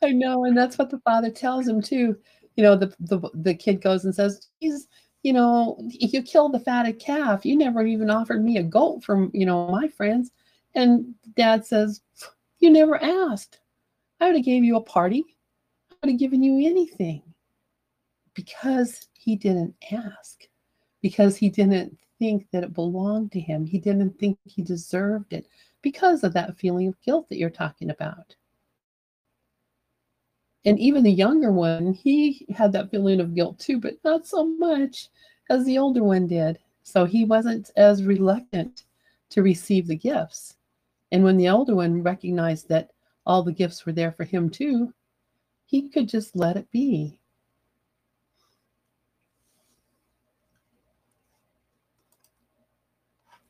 I know, and that's what the father tells him too. You know, the the the kid goes and says, "He's, you know, you killed the fatted calf. You never even offered me a goat from, you know, my friends." And dad says, "You never asked. I would have gave you a party. I would have given you anything." Because he didn't ask. Because he didn't think that it belonged to him. He didn't think he deserved it because of that feeling of guilt that you're talking about and even the younger one, he had that feeling of guilt too, but not so much as the older one did. So he wasn't as reluctant to receive the gifts. And when the older one recognized that all the gifts were there for him too, he could just let it be.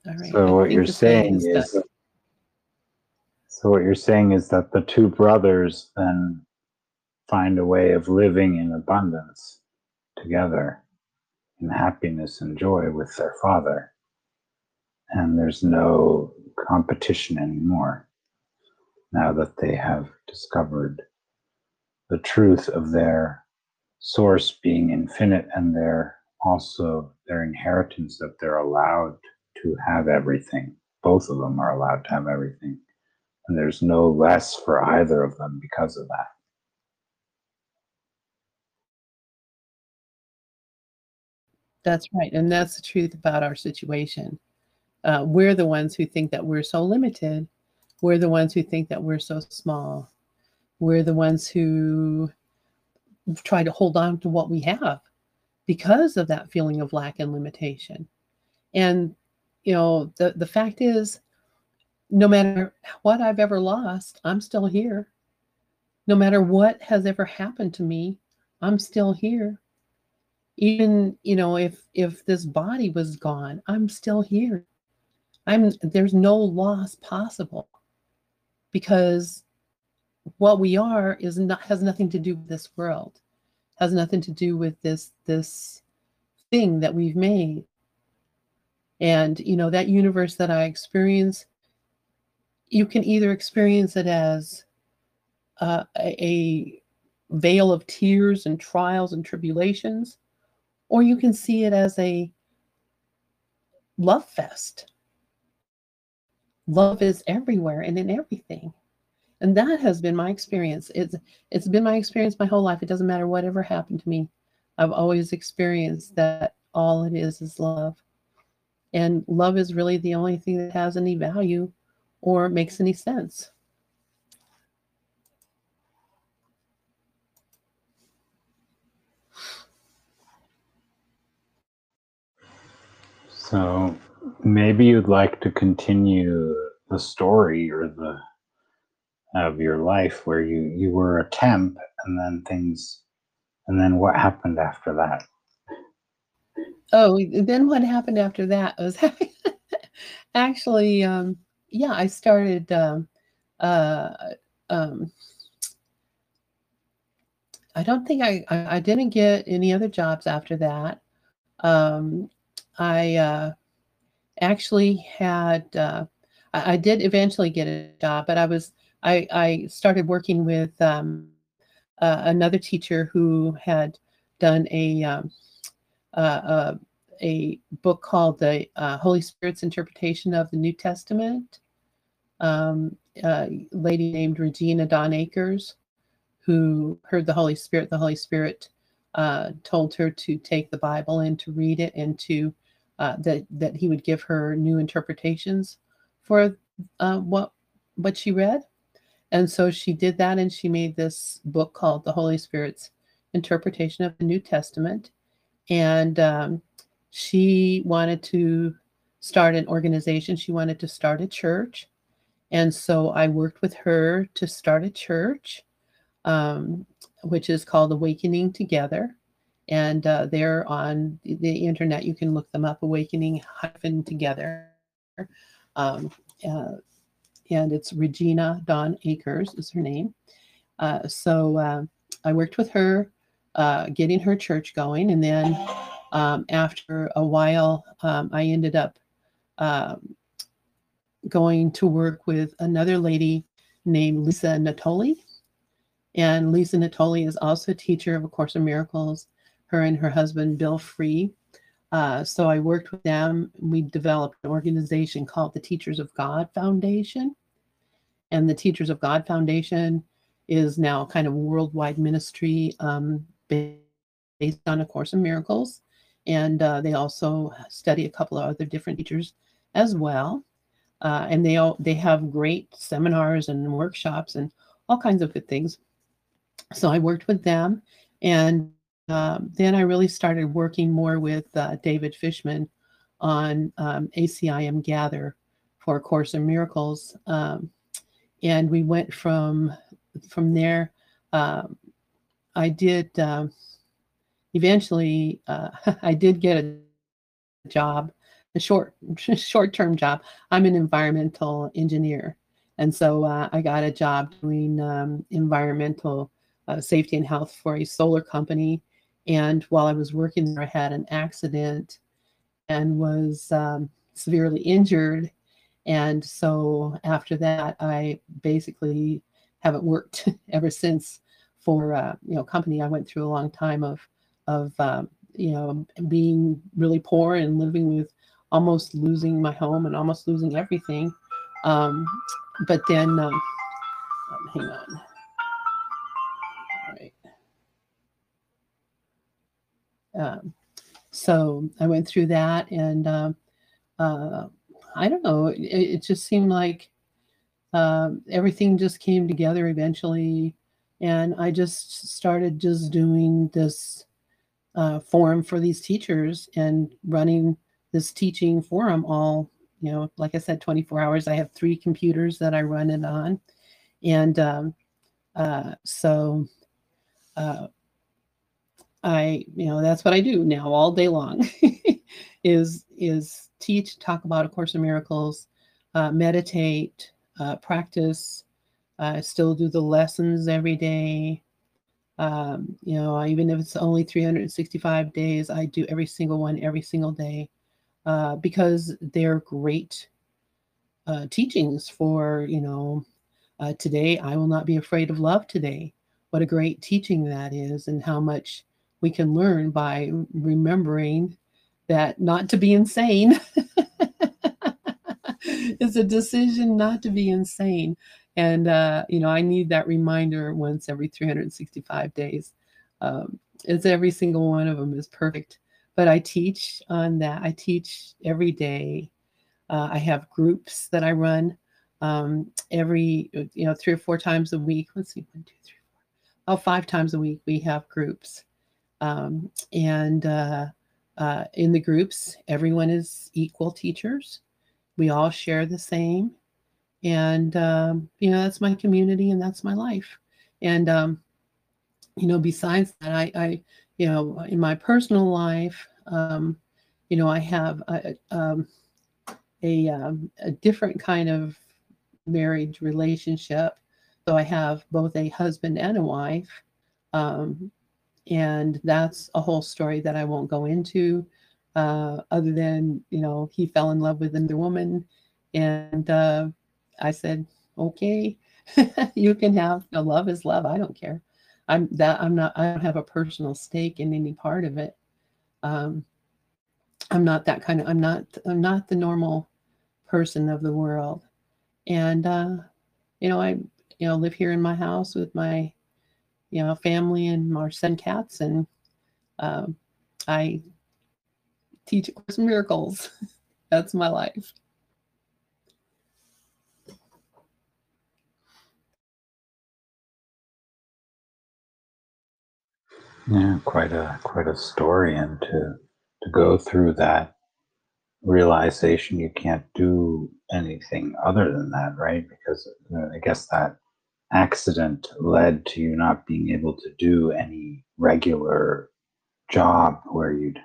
All right. So what you're saying is, is that, so what you're saying is that the two brothers then find a way of living in abundance together in happiness and joy with their father. And there's no competition anymore now that they have discovered the truth of their source being infinite and their also their inheritance that they're allowed to have everything both of them are allowed to have everything and there's no less for either of them because of that That's right. And that's the truth about our situation. Uh, we're the ones who think that we're so limited. We're the ones who think that we're so small. We're the ones who try to hold on to what we have because of that feeling of lack and limitation. And, you know, the, the fact is, no matter what I've ever lost, I'm still here. No matter what has ever happened to me, I'm still here even you know if if this body was gone i'm still here i'm there's no loss possible because what we are is not has nothing to do with this world has nothing to do with this this thing that we've made and you know that universe that i experience you can either experience it as uh, a, a veil of tears and trials and tribulations or you can see it as a love fest. Love is everywhere and in everything. And that has been my experience. It's it's been my experience my whole life. It doesn't matter whatever happened to me. I've always experienced that all it is is love. And love is really the only thing that has any value or makes any sense. So maybe you'd like to continue the story or the of your life where you you were a temp and then things and then what happened after that? Oh then what happened after that? Was actually um yeah i started um uh um i don't think I, I i didn't get any other jobs after that. Um I uh, actually had, uh, I, I, did eventually get a job, but I was, I, I started working with um, uh, another teacher who had done a, um, uh, a book called the uh, Holy Spirit's Interpretation of the New Testament. Um, a lady named Regina Dawn Akers, who heard the Holy Spirit. The Holy Spirit uh, told her to take the Bible and to read it and to uh, that that he would give her new interpretations for uh, what what she read, and so she did that, and she made this book called The Holy Spirit's Interpretation of the New Testament, and um, she wanted to start an organization. She wanted to start a church, and so I worked with her to start a church, um, which is called Awakening Together and uh, they're on the internet. You can look them up, Awakening hyphen Together, um, uh, and it's Regina Dawn Akers is her name. Uh, so uh, I worked with her, uh, getting her church going, and then um, after a while, um, I ended up um, going to work with another lady named Lisa Natoli. And Lisa Natoli is also a teacher of A Course in Miracles her and her husband, Bill Free. Uh, so I worked with them. We developed an organization called the Teachers of God Foundation. And the Teachers of God Foundation is now kind of worldwide ministry um, based on A Course in Miracles. And uh, they also study a couple of other different teachers as well. Uh, and they all they have great seminars and workshops and all kinds of good things. So I worked with them, and um, then I really started working more with uh, David Fishman on um, ACIM Gather for A Course in Miracles. Um, and we went from from there. Um, I did um, eventually. Uh, I did get a job, a short short term job. I'm an environmental engineer, and so uh, I got a job doing environmental uh, safety and health for a solar company and while I was working there, I had an accident and was um, severely injured. And so after that, I basically haven't worked ever since for uh, you know company. I went through a long time of of um, you know being really poor and living with almost losing my home and almost losing everything. Um, but then, um, hang on. Um, so I went through that, and uh, uh, I don't know. It, it just seemed like uh, everything just came together eventually, and I just started just doing this uh, forum for these teachers and running this teaching forum all you know like i said 24 hours i have three computers that i run it on and um, uh, so uh, i you know that's what i do now all day long is is teach talk about a course of miracles uh, meditate uh, practice. I still do the lessons every day. Um, you know even if it's only 365 days i do every single one every single day uh, because they're great uh, teachings for you know uh, today i will not be afraid of love today. What a great teaching that is and how much we can learn by remembering that not to be insane is a decision not to be insane and uh, you know i need that reminder once every 365 days um, it's every single one of them is perfect but I teach on that. I teach every day. Uh, I have groups that I run um, every, you know, three or four times a week. Let's see, one, two, three, four. Oh, five times a week we have groups. Um, and uh, uh, in the groups, everyone is equal teachers. We all share the same. And, um, you know, that's my community and that's my life. And, um, you know, besides that, I, I you know, in my personal life, um, you know, I have a, um, a, um, a different kind of marriage relationship. So I have both a husband and a wife. Um, and that's a whole story that I won't go into, uh, other than, you know, he fell in love with another woman. And uh, I said, okay, you can have, you know, love is love. I don't care. I'm that I'm not I don't have a personal stake in any part of it. Um, I'm not that kind of I'm not I'm not the normal person of the world. And uh, you know, I you know live here in my house with my you know family and our son cats and um, I teach Course Miracles. That's my life. Yeah, quite a quite a story, and to to go through that realization you can't do anything other than that, right? Because uh, I guess that accident led to you not being able to do any regular job where you'd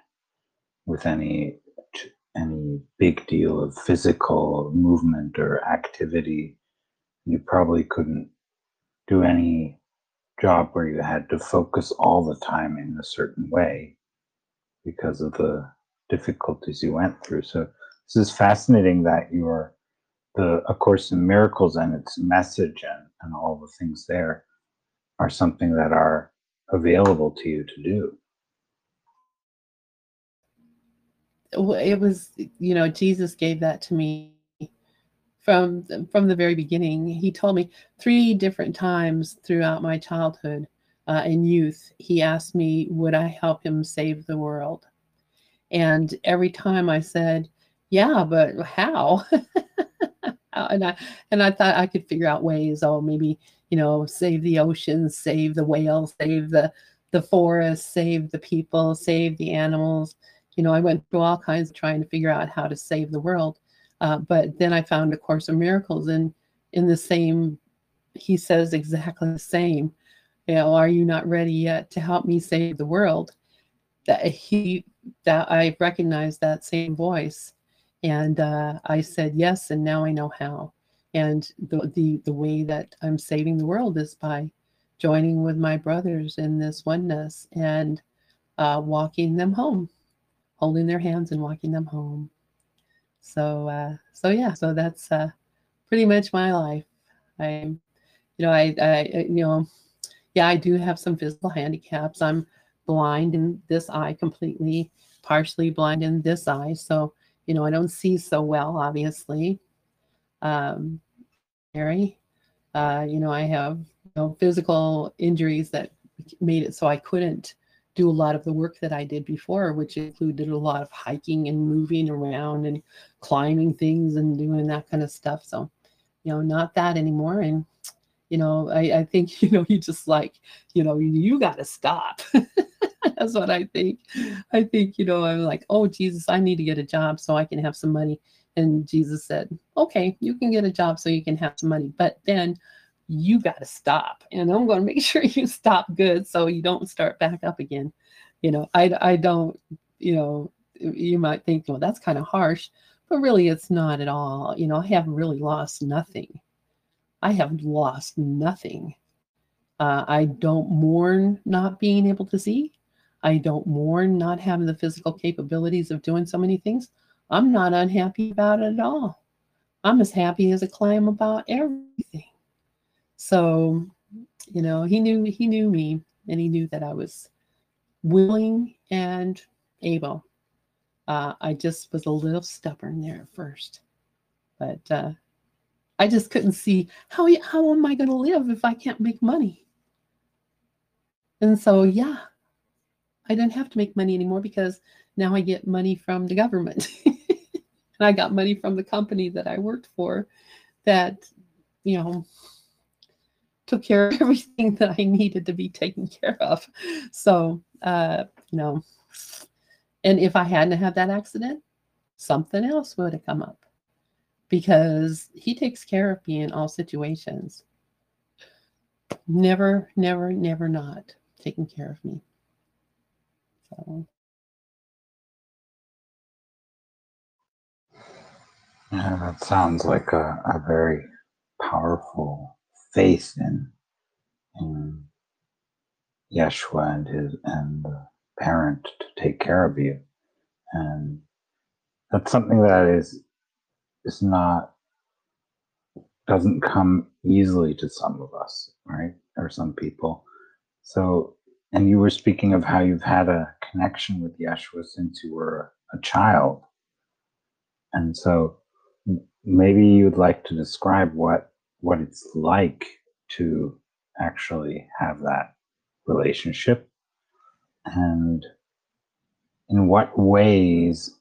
with any any big deal of physical movement or activity you probably couldn't do any job where you had to focus all the time in a certain way because of the difficulties you went through. So this is fascinating that your the A Course in Miracles and its message and, and all the things there are something that are available to you to do. Well, It was, you know, Jesus gave that to me from from the very beginning. He told me three different times throughout my childhood uh, and youth. He asked me, would I help him save the world? And every time I said, "Yeah, but how?" and I and I thought I could figure out ways. Oh, maybe you know, save the oceans, save the whales, save the the forest, save the people, save the animals. You know, I went through all kinds of trying to figure out how to save the world. Uh, but then I found A Course of Miracles, and in the same, he says exactly the same. You know, are you not ready yet to help me save the world? That he, that I recognized that same voice, and uh, I said yes, and now I know how. And the, the the way that I'm saving the world is by joining with my brothers in this oneness and uh, walking them home, holding their hands and walking them home. So uh, so yeah, so that's uh, pretty much my life. I, you know, I, I you know, yeah, I do have some physical handicaps. I'm blind in this eye completely, partially blind in this eye. So you know, I don't see so well, obviously. Um, Mary, uh, you know, I have you know, physical injuries that made it so I couldn't do a lot of the work that I did before, which included a lot of hiking and moving around and climbing things and doing that kind of stuff. So, you know, not that anymore. And, you know, I, I think, you know, you just like, you know, you, you got to stop. That's what I think. I think, you know, I'm like, oh, Jesus, I need to get a job so I can have some money. And Jesus said, okay, you can get a job so you can have some money. But then you got to stop. And I'm going to make sure you stop good so you don't start back up again. You know, I, I don't, you know, you might think, well, that's kind of harsh, but really it's not at all. You know, I have really lost nothing. I have lost nothing. Uh, I don't mourn not being able to see. I don't mourn not having the physical capabilities of doing so many things. I'm not unhappy about it at all. I'm as happy as a clam about everything. So, you know, he knew he knew me and he knew that I was willing and able. Uh, I just was a little stubborn there at first, but uh, I just couldn't see how how am I going to live if I can't make money. And so, yeah, I didn't have to make money anymore because now I get money from the government, and I got money from the company that I worked for, that you know took care of everything that I needed to be taken care of. So, uh, you know, and if I hadn't had that accident, something else would have come up because he takes care of me in all situations. Never, never, never not taking care of me. So. Yeah, that sounds like a, a very powerful faith in in Yeshua and his and the parent to take care of you, and that's something that is is not doesn't come easily to some of us, right, or some people. So, and you were speaking of how you've had a connection with Yeshua since you were a child, and so maybe you'd like to describe what what it's like to actually have that relationship and in what ways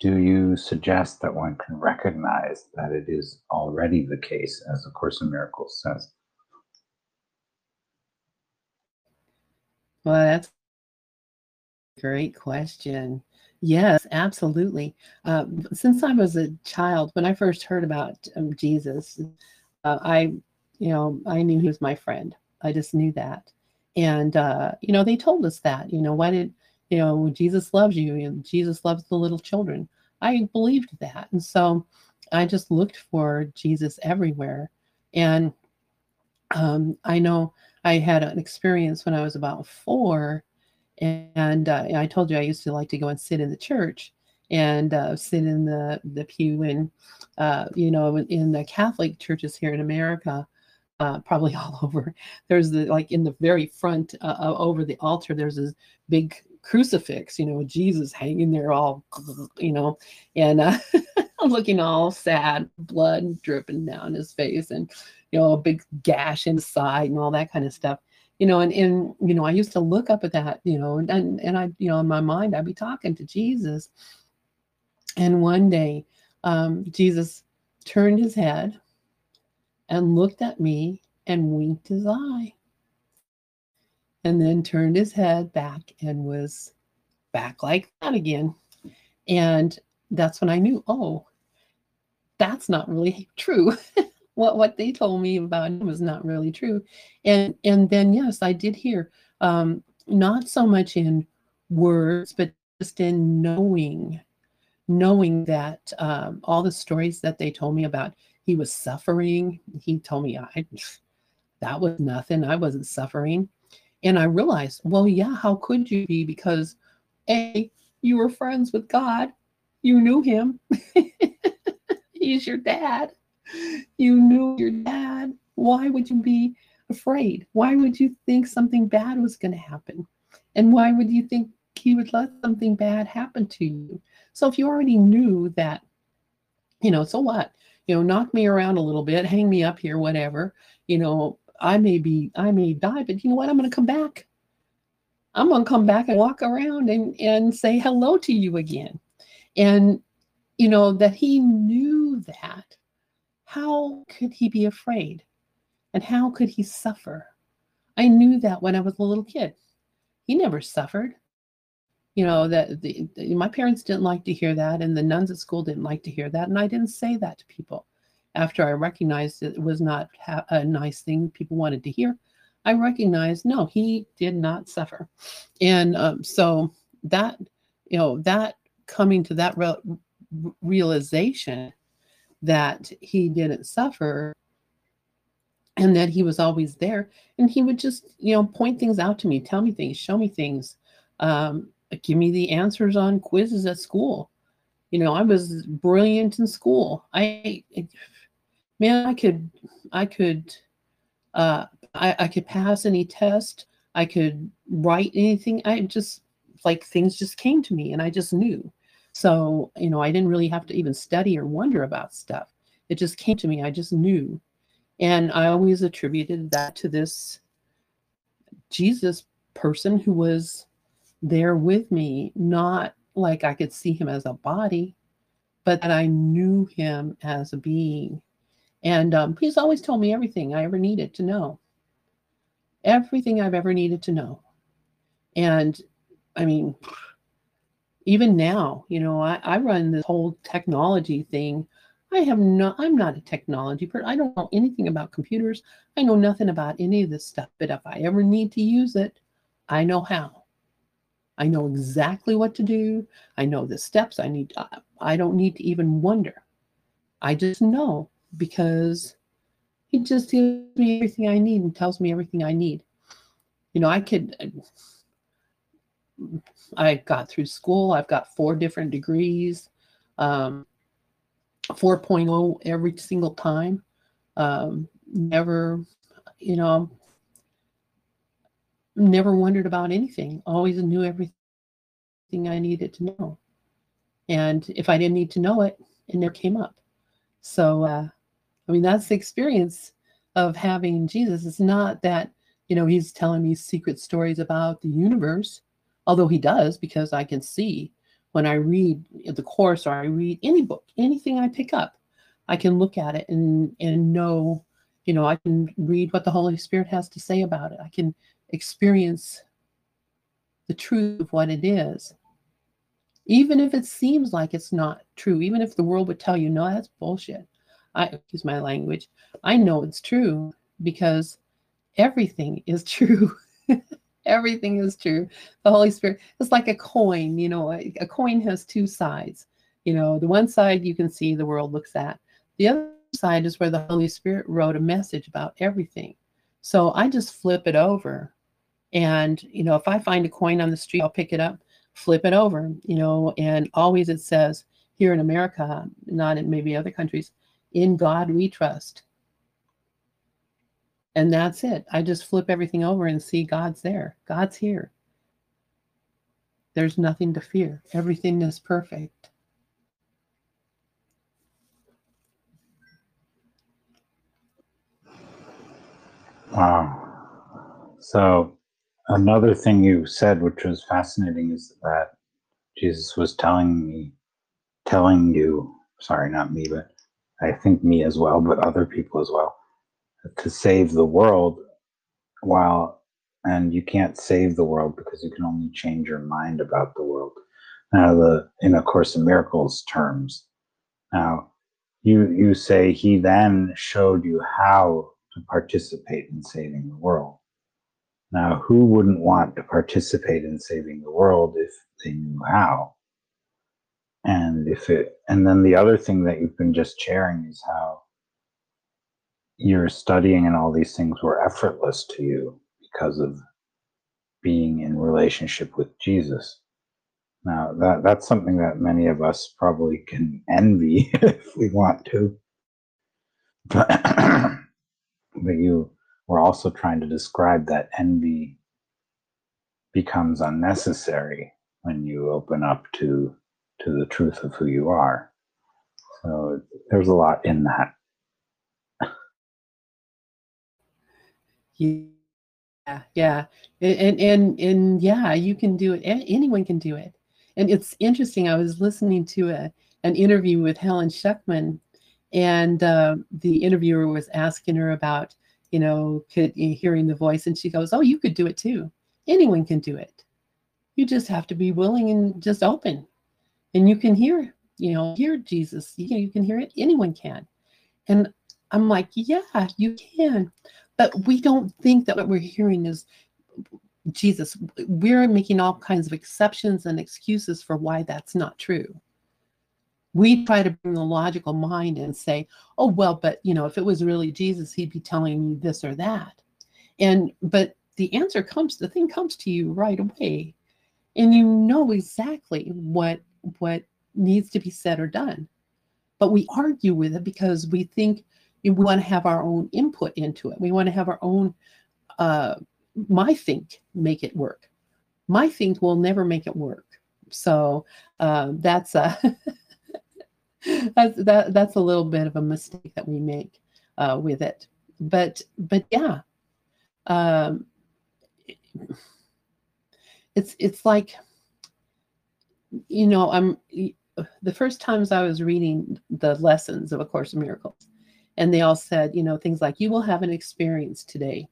do you suggest that one can recognize that it is already the case as the course in miracles says well that's a great question Yes, absolutely. Uh, since I was a child, when I first heard about um, Jesus, uh, I, you know, I knew he was my friend. I just knew that, and uh, you know, they told us that. You know, why did you know Jesus loves you and Jesus loves the little children? I believed that, and so I just looked for Jesus everywhere. And um, I know I had an experience when I was about four and uh, I told you I used to like to go and sit in the church and uh, sit in the the pew and uh, you know in the Catholic churches here in America, uh, probably all over. There's the like in the very front uh, uh, over the altar. There's this big crucifix, you know, Jesus hanging there all, you know, and looking all sad, blood dripping down his face, and you know a big gash inside and all that kind of stuff you know, and, and you know, I used to look up at that, you know, and, and I, you know, in my mind, I'd be talking to Jesus. And one day, um, Jesus turned his head and looked at me and winked his eye. And then turned his head back and was back like that again. And that's when I knew, oh, that's not really true. what what they told me about him was not really true. And and then yes i did hear um not so much in words but just in knowing knowing that um, all the stories that they told me about he was suffering. He told me i that was nothing. I wasn't suffering. And i realized well yeah how could you be? Because a you were friends with god. You knew him. He's your dad. You knew your dad. Why would you be afraid? Why would you think something bad was going to happen? And why would you think he would let something bad happen to you? So if you already knew that, you know, so what? You know, knock me around a little bit, hang me up here, whatever. You know, I may be, I may die, but you know what? I'm going to come back. I'm going to come back and walk around and, and say hello to you again. And, you know, that he knew that. How could he be afraid? And how could he suffer? I knew that when I was a little kid. He never suffered. You know, that the, the, my parents didn't like to hear that, and the nuns at school didn't like to hear that. And I didn't say that to people. After I recognized it was not ha- a nice thing people wanted to hear, I recognized no, he did not suffer. And um, so that, you know, that coming to that re- realization that he didn't suffer and that he was always there. And he would just you know point things out to me tell me things show me things um, give me the answers on quizzes at school. You know i was brilliant in school. I man i could i could uh I, I could pass any test. I could write anything. I just like things just came to me and i just knew so you know i didn't really have to even study or wonder about stuff it just came to me i just knew and I always attributed that to this Jesus person who was there with me, not like I could see him as a body, but that I knew him as a being. And um, he's always told me everything I ever needed to know. Everything I've ever needed to know. And I mean, even now, you know, I, I run this whole technology thing I have no, I'm not a technology person. I don't know anything about computers. I know nothing about any of this stuff. But if I ever need to use it, I know how. I know exactly what to do. I know the steps I need. I don't need to even wonder. I just know because he just gives me everything I need and tells me everything I need. You know, I could. I got through school. I've got four different degrees. Um, 4.0 every single time. Um, never, you know, never wondered about anything. Always knew everything I needed to know. And if I didn't need to know it, it never came up. So, uh, I mean, that's the experience of having Jesus. It's not that, you know, he's telling me secret stories about the universe, although he does, because I can see when I read the course or I read any book, anything I pick up, I can look at it and and know, you know, I can read what the Holy Spirit has to say about it. I can experience the truth of what it is. Even if it seems like it's not true, even if the world would tell you, no, that's bullshit. I use my language. I know it's true because everything is true. Everything is true. The Holy Spirit is like a coin, you know, a, a, coin has two sides. You know, the one side you can see the world looks at, the other side is where the Holy Spirit wrote a message about everything. So I just flip it over. And, you know, if I find a coin on the street, I'll pick it up, flip it over, you know, and always it says here in America, not in maybe other countries, in God we trust and that's it. I just flip everything over and see God's there. God's here. There's nothing to fear. Everything is perfect. Wow. So, another thing you said, which was fascinating, is that Jesus was telling me, telling you, sorry, not me, but I think me as well, but other people as well, to save the world while and you can't save the world because you can only change your mind about the world. Now the in a course of miracles terms now you you say he then showed you how to participate in saving the world. Now who wouldn't want to participate in saving the world if they knew how? And if it and then the other thing that you've been just sharing is how your studying and all these things were effortless to you because of being in relationship with Jesus. Now that that's something that many of us probably can envy if we want to. But, but you were also trying to describe that envy becomes unnecessary when you open up to to the truth of who you are. So there's a lot in that. Yeah, yeah, and and and yeah, you can do it. Anyone can do it. And it's interesting. I was listening to a an interview with Helen Schucman, and uh, the interviewer was asking her about, you know, could, hearing the voice, and she goes, "Oh, you could do it too. Anyone can do it. You just have to be willing and just open, and you can hear, you know, hear Jesus. You, you can hear it. Anyone can." And I'm like, "Yeah, you can." But we don't think that what we're hearing is Jesus. We're making all kinds of exceptions and excuses for why that's not true. We try to bring the logical mind and say, oh, well, but you know, if it was really Jesus, he'd be telling me this or that. And but the answer comes, the thing comes to you right away. And you know exactly what what needs to be said or done. But we argue with it because we think we want to have our own input into it. We want to have our own uh, my think make it work. My think will never make it work. So uh, that's a that's that that's a little bit of a mistake that we make uh, with it. But but yeah, um, it's it's like you know I'm the first times I was reading the lessons of A Course in Miracles and they all said, you know, things like, you will have an experience today.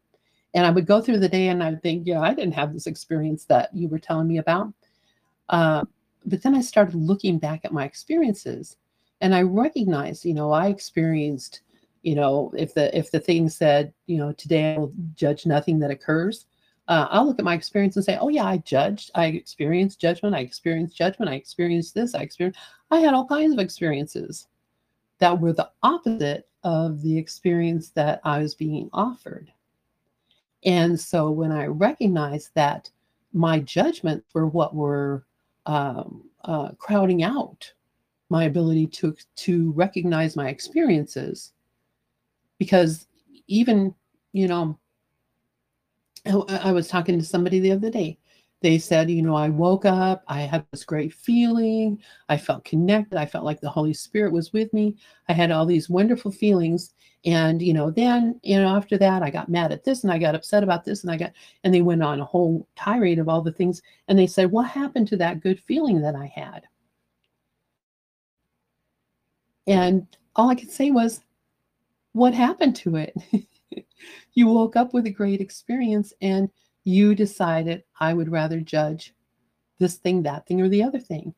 And I would go through the day and I would think, yeah, I didn't have this experience that you were telling me about. Uh, but then I started looking back at my experiences and I recognized, you know, I experienced, you know, if the if the thing said, you know, today I will judge nothing that occurs, uh, I'll look at my experience and say, oh yeah, I judged, I experienced judgment, I experienced judgment, I experienced this, I experienced, I had all kinds of experiences that were the opposite of the experience that I was being offered. And so when I recognized that my judgments were what were um, uh, crowding out my ability to to recognize my experiences, because even you know, I, I was talking to somebody the other day, they said, you know, I woke up, I had this great feeling, I felt connected, I felt like the Holy Spirit was with me. I had all these wonderful feelings. And, you know, then, you know, after that, I got mad at this and I got upset about this and I got, and they went on a whole tirade of all the things. And they said, what happened to that good feeling that I had? And all I could say was, what happened to it? you woke up with a great experience and you decided I would rather judge this thing, that thing, or the other thing.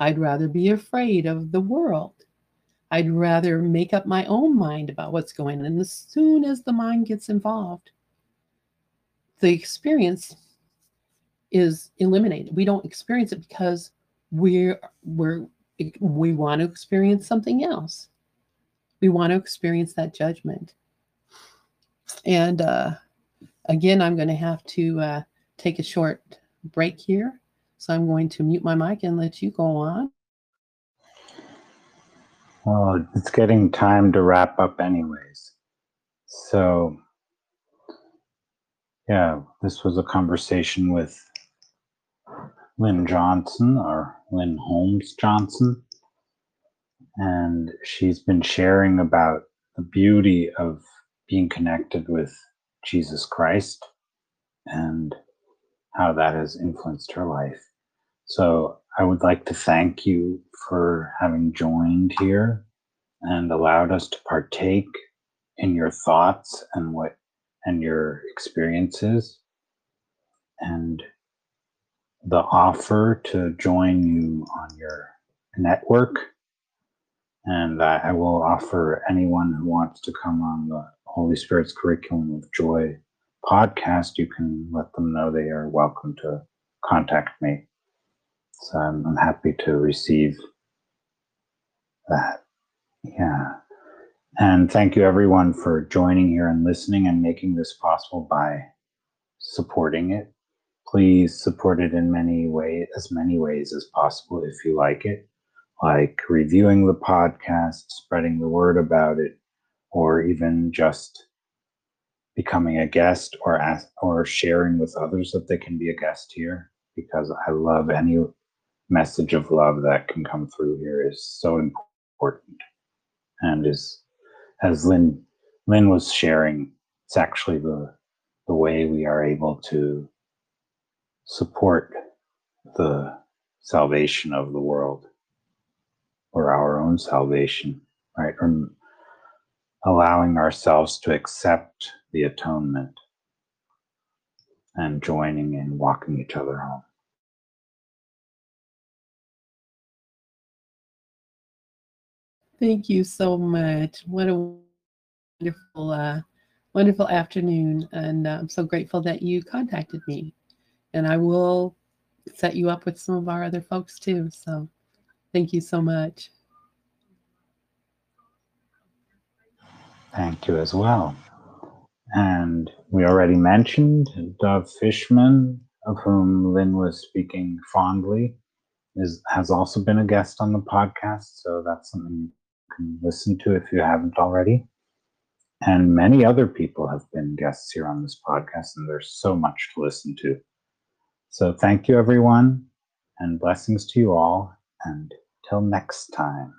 I'd rather be afraid of the world. I'd rather make up my own mind about what's going on. And as soon as the mind gets involved, the experience is eliminated. We don't experience it because we're we're we want to experience something else. We want to experience that judgment. And uh, Again, I'm going to have to uh, take a short break here. So I'm going to mute my mic and let you go on. Well, it's getting time to wrap up, anyways. So, yeah, this was a conversation with Lyn Johnson or Lyn Holmes Johnson. And she's been sharing about the beauty of being connected with Jesus Christ and how that has influenced her life. So I would like to thank you for having joined here and allowed us to partake in your thoughts and what and your experiences and the offer to join you on your network and I, will offer anyone who wants to come on the Holy Spirit's Curriculum of Joy podcast, you can let them know they are welcome to contact me. So I'm, I'm happy to receive that. Yeah. And thank you everyone for joining here and listening and making this possible by supporting it. please support it in many ways, as many ways as possible if you like it, like reviewing the podcast, spreading the word about it, or even just becoming a guest or ask, or sharing with others that they can be a guest here because I love any message of love that can come through here is so important. And is as Lyn Lyn was sharing it's actually the the way we are able to support the salvation of the world or our own salvation right? Or allowing ourselves to accept the atonement and joining in walking each other home Thank you so much. What a wonderful, uh, wonderful afternoon, and uh, I'm so grateful that you contacted me. And I will set you up with some of our other folks too. So, thank you so much. Thank you as well. And we already mentioned Dove Fishman, of whom Lyn was speaking fondly, is has also been a guest on the podcast. So that's something you can listen to if you haven't already. And many other people have been guests here on this podcast, and there's so much to listen to. So thank you, everyone, and blessings to you all. And till next time.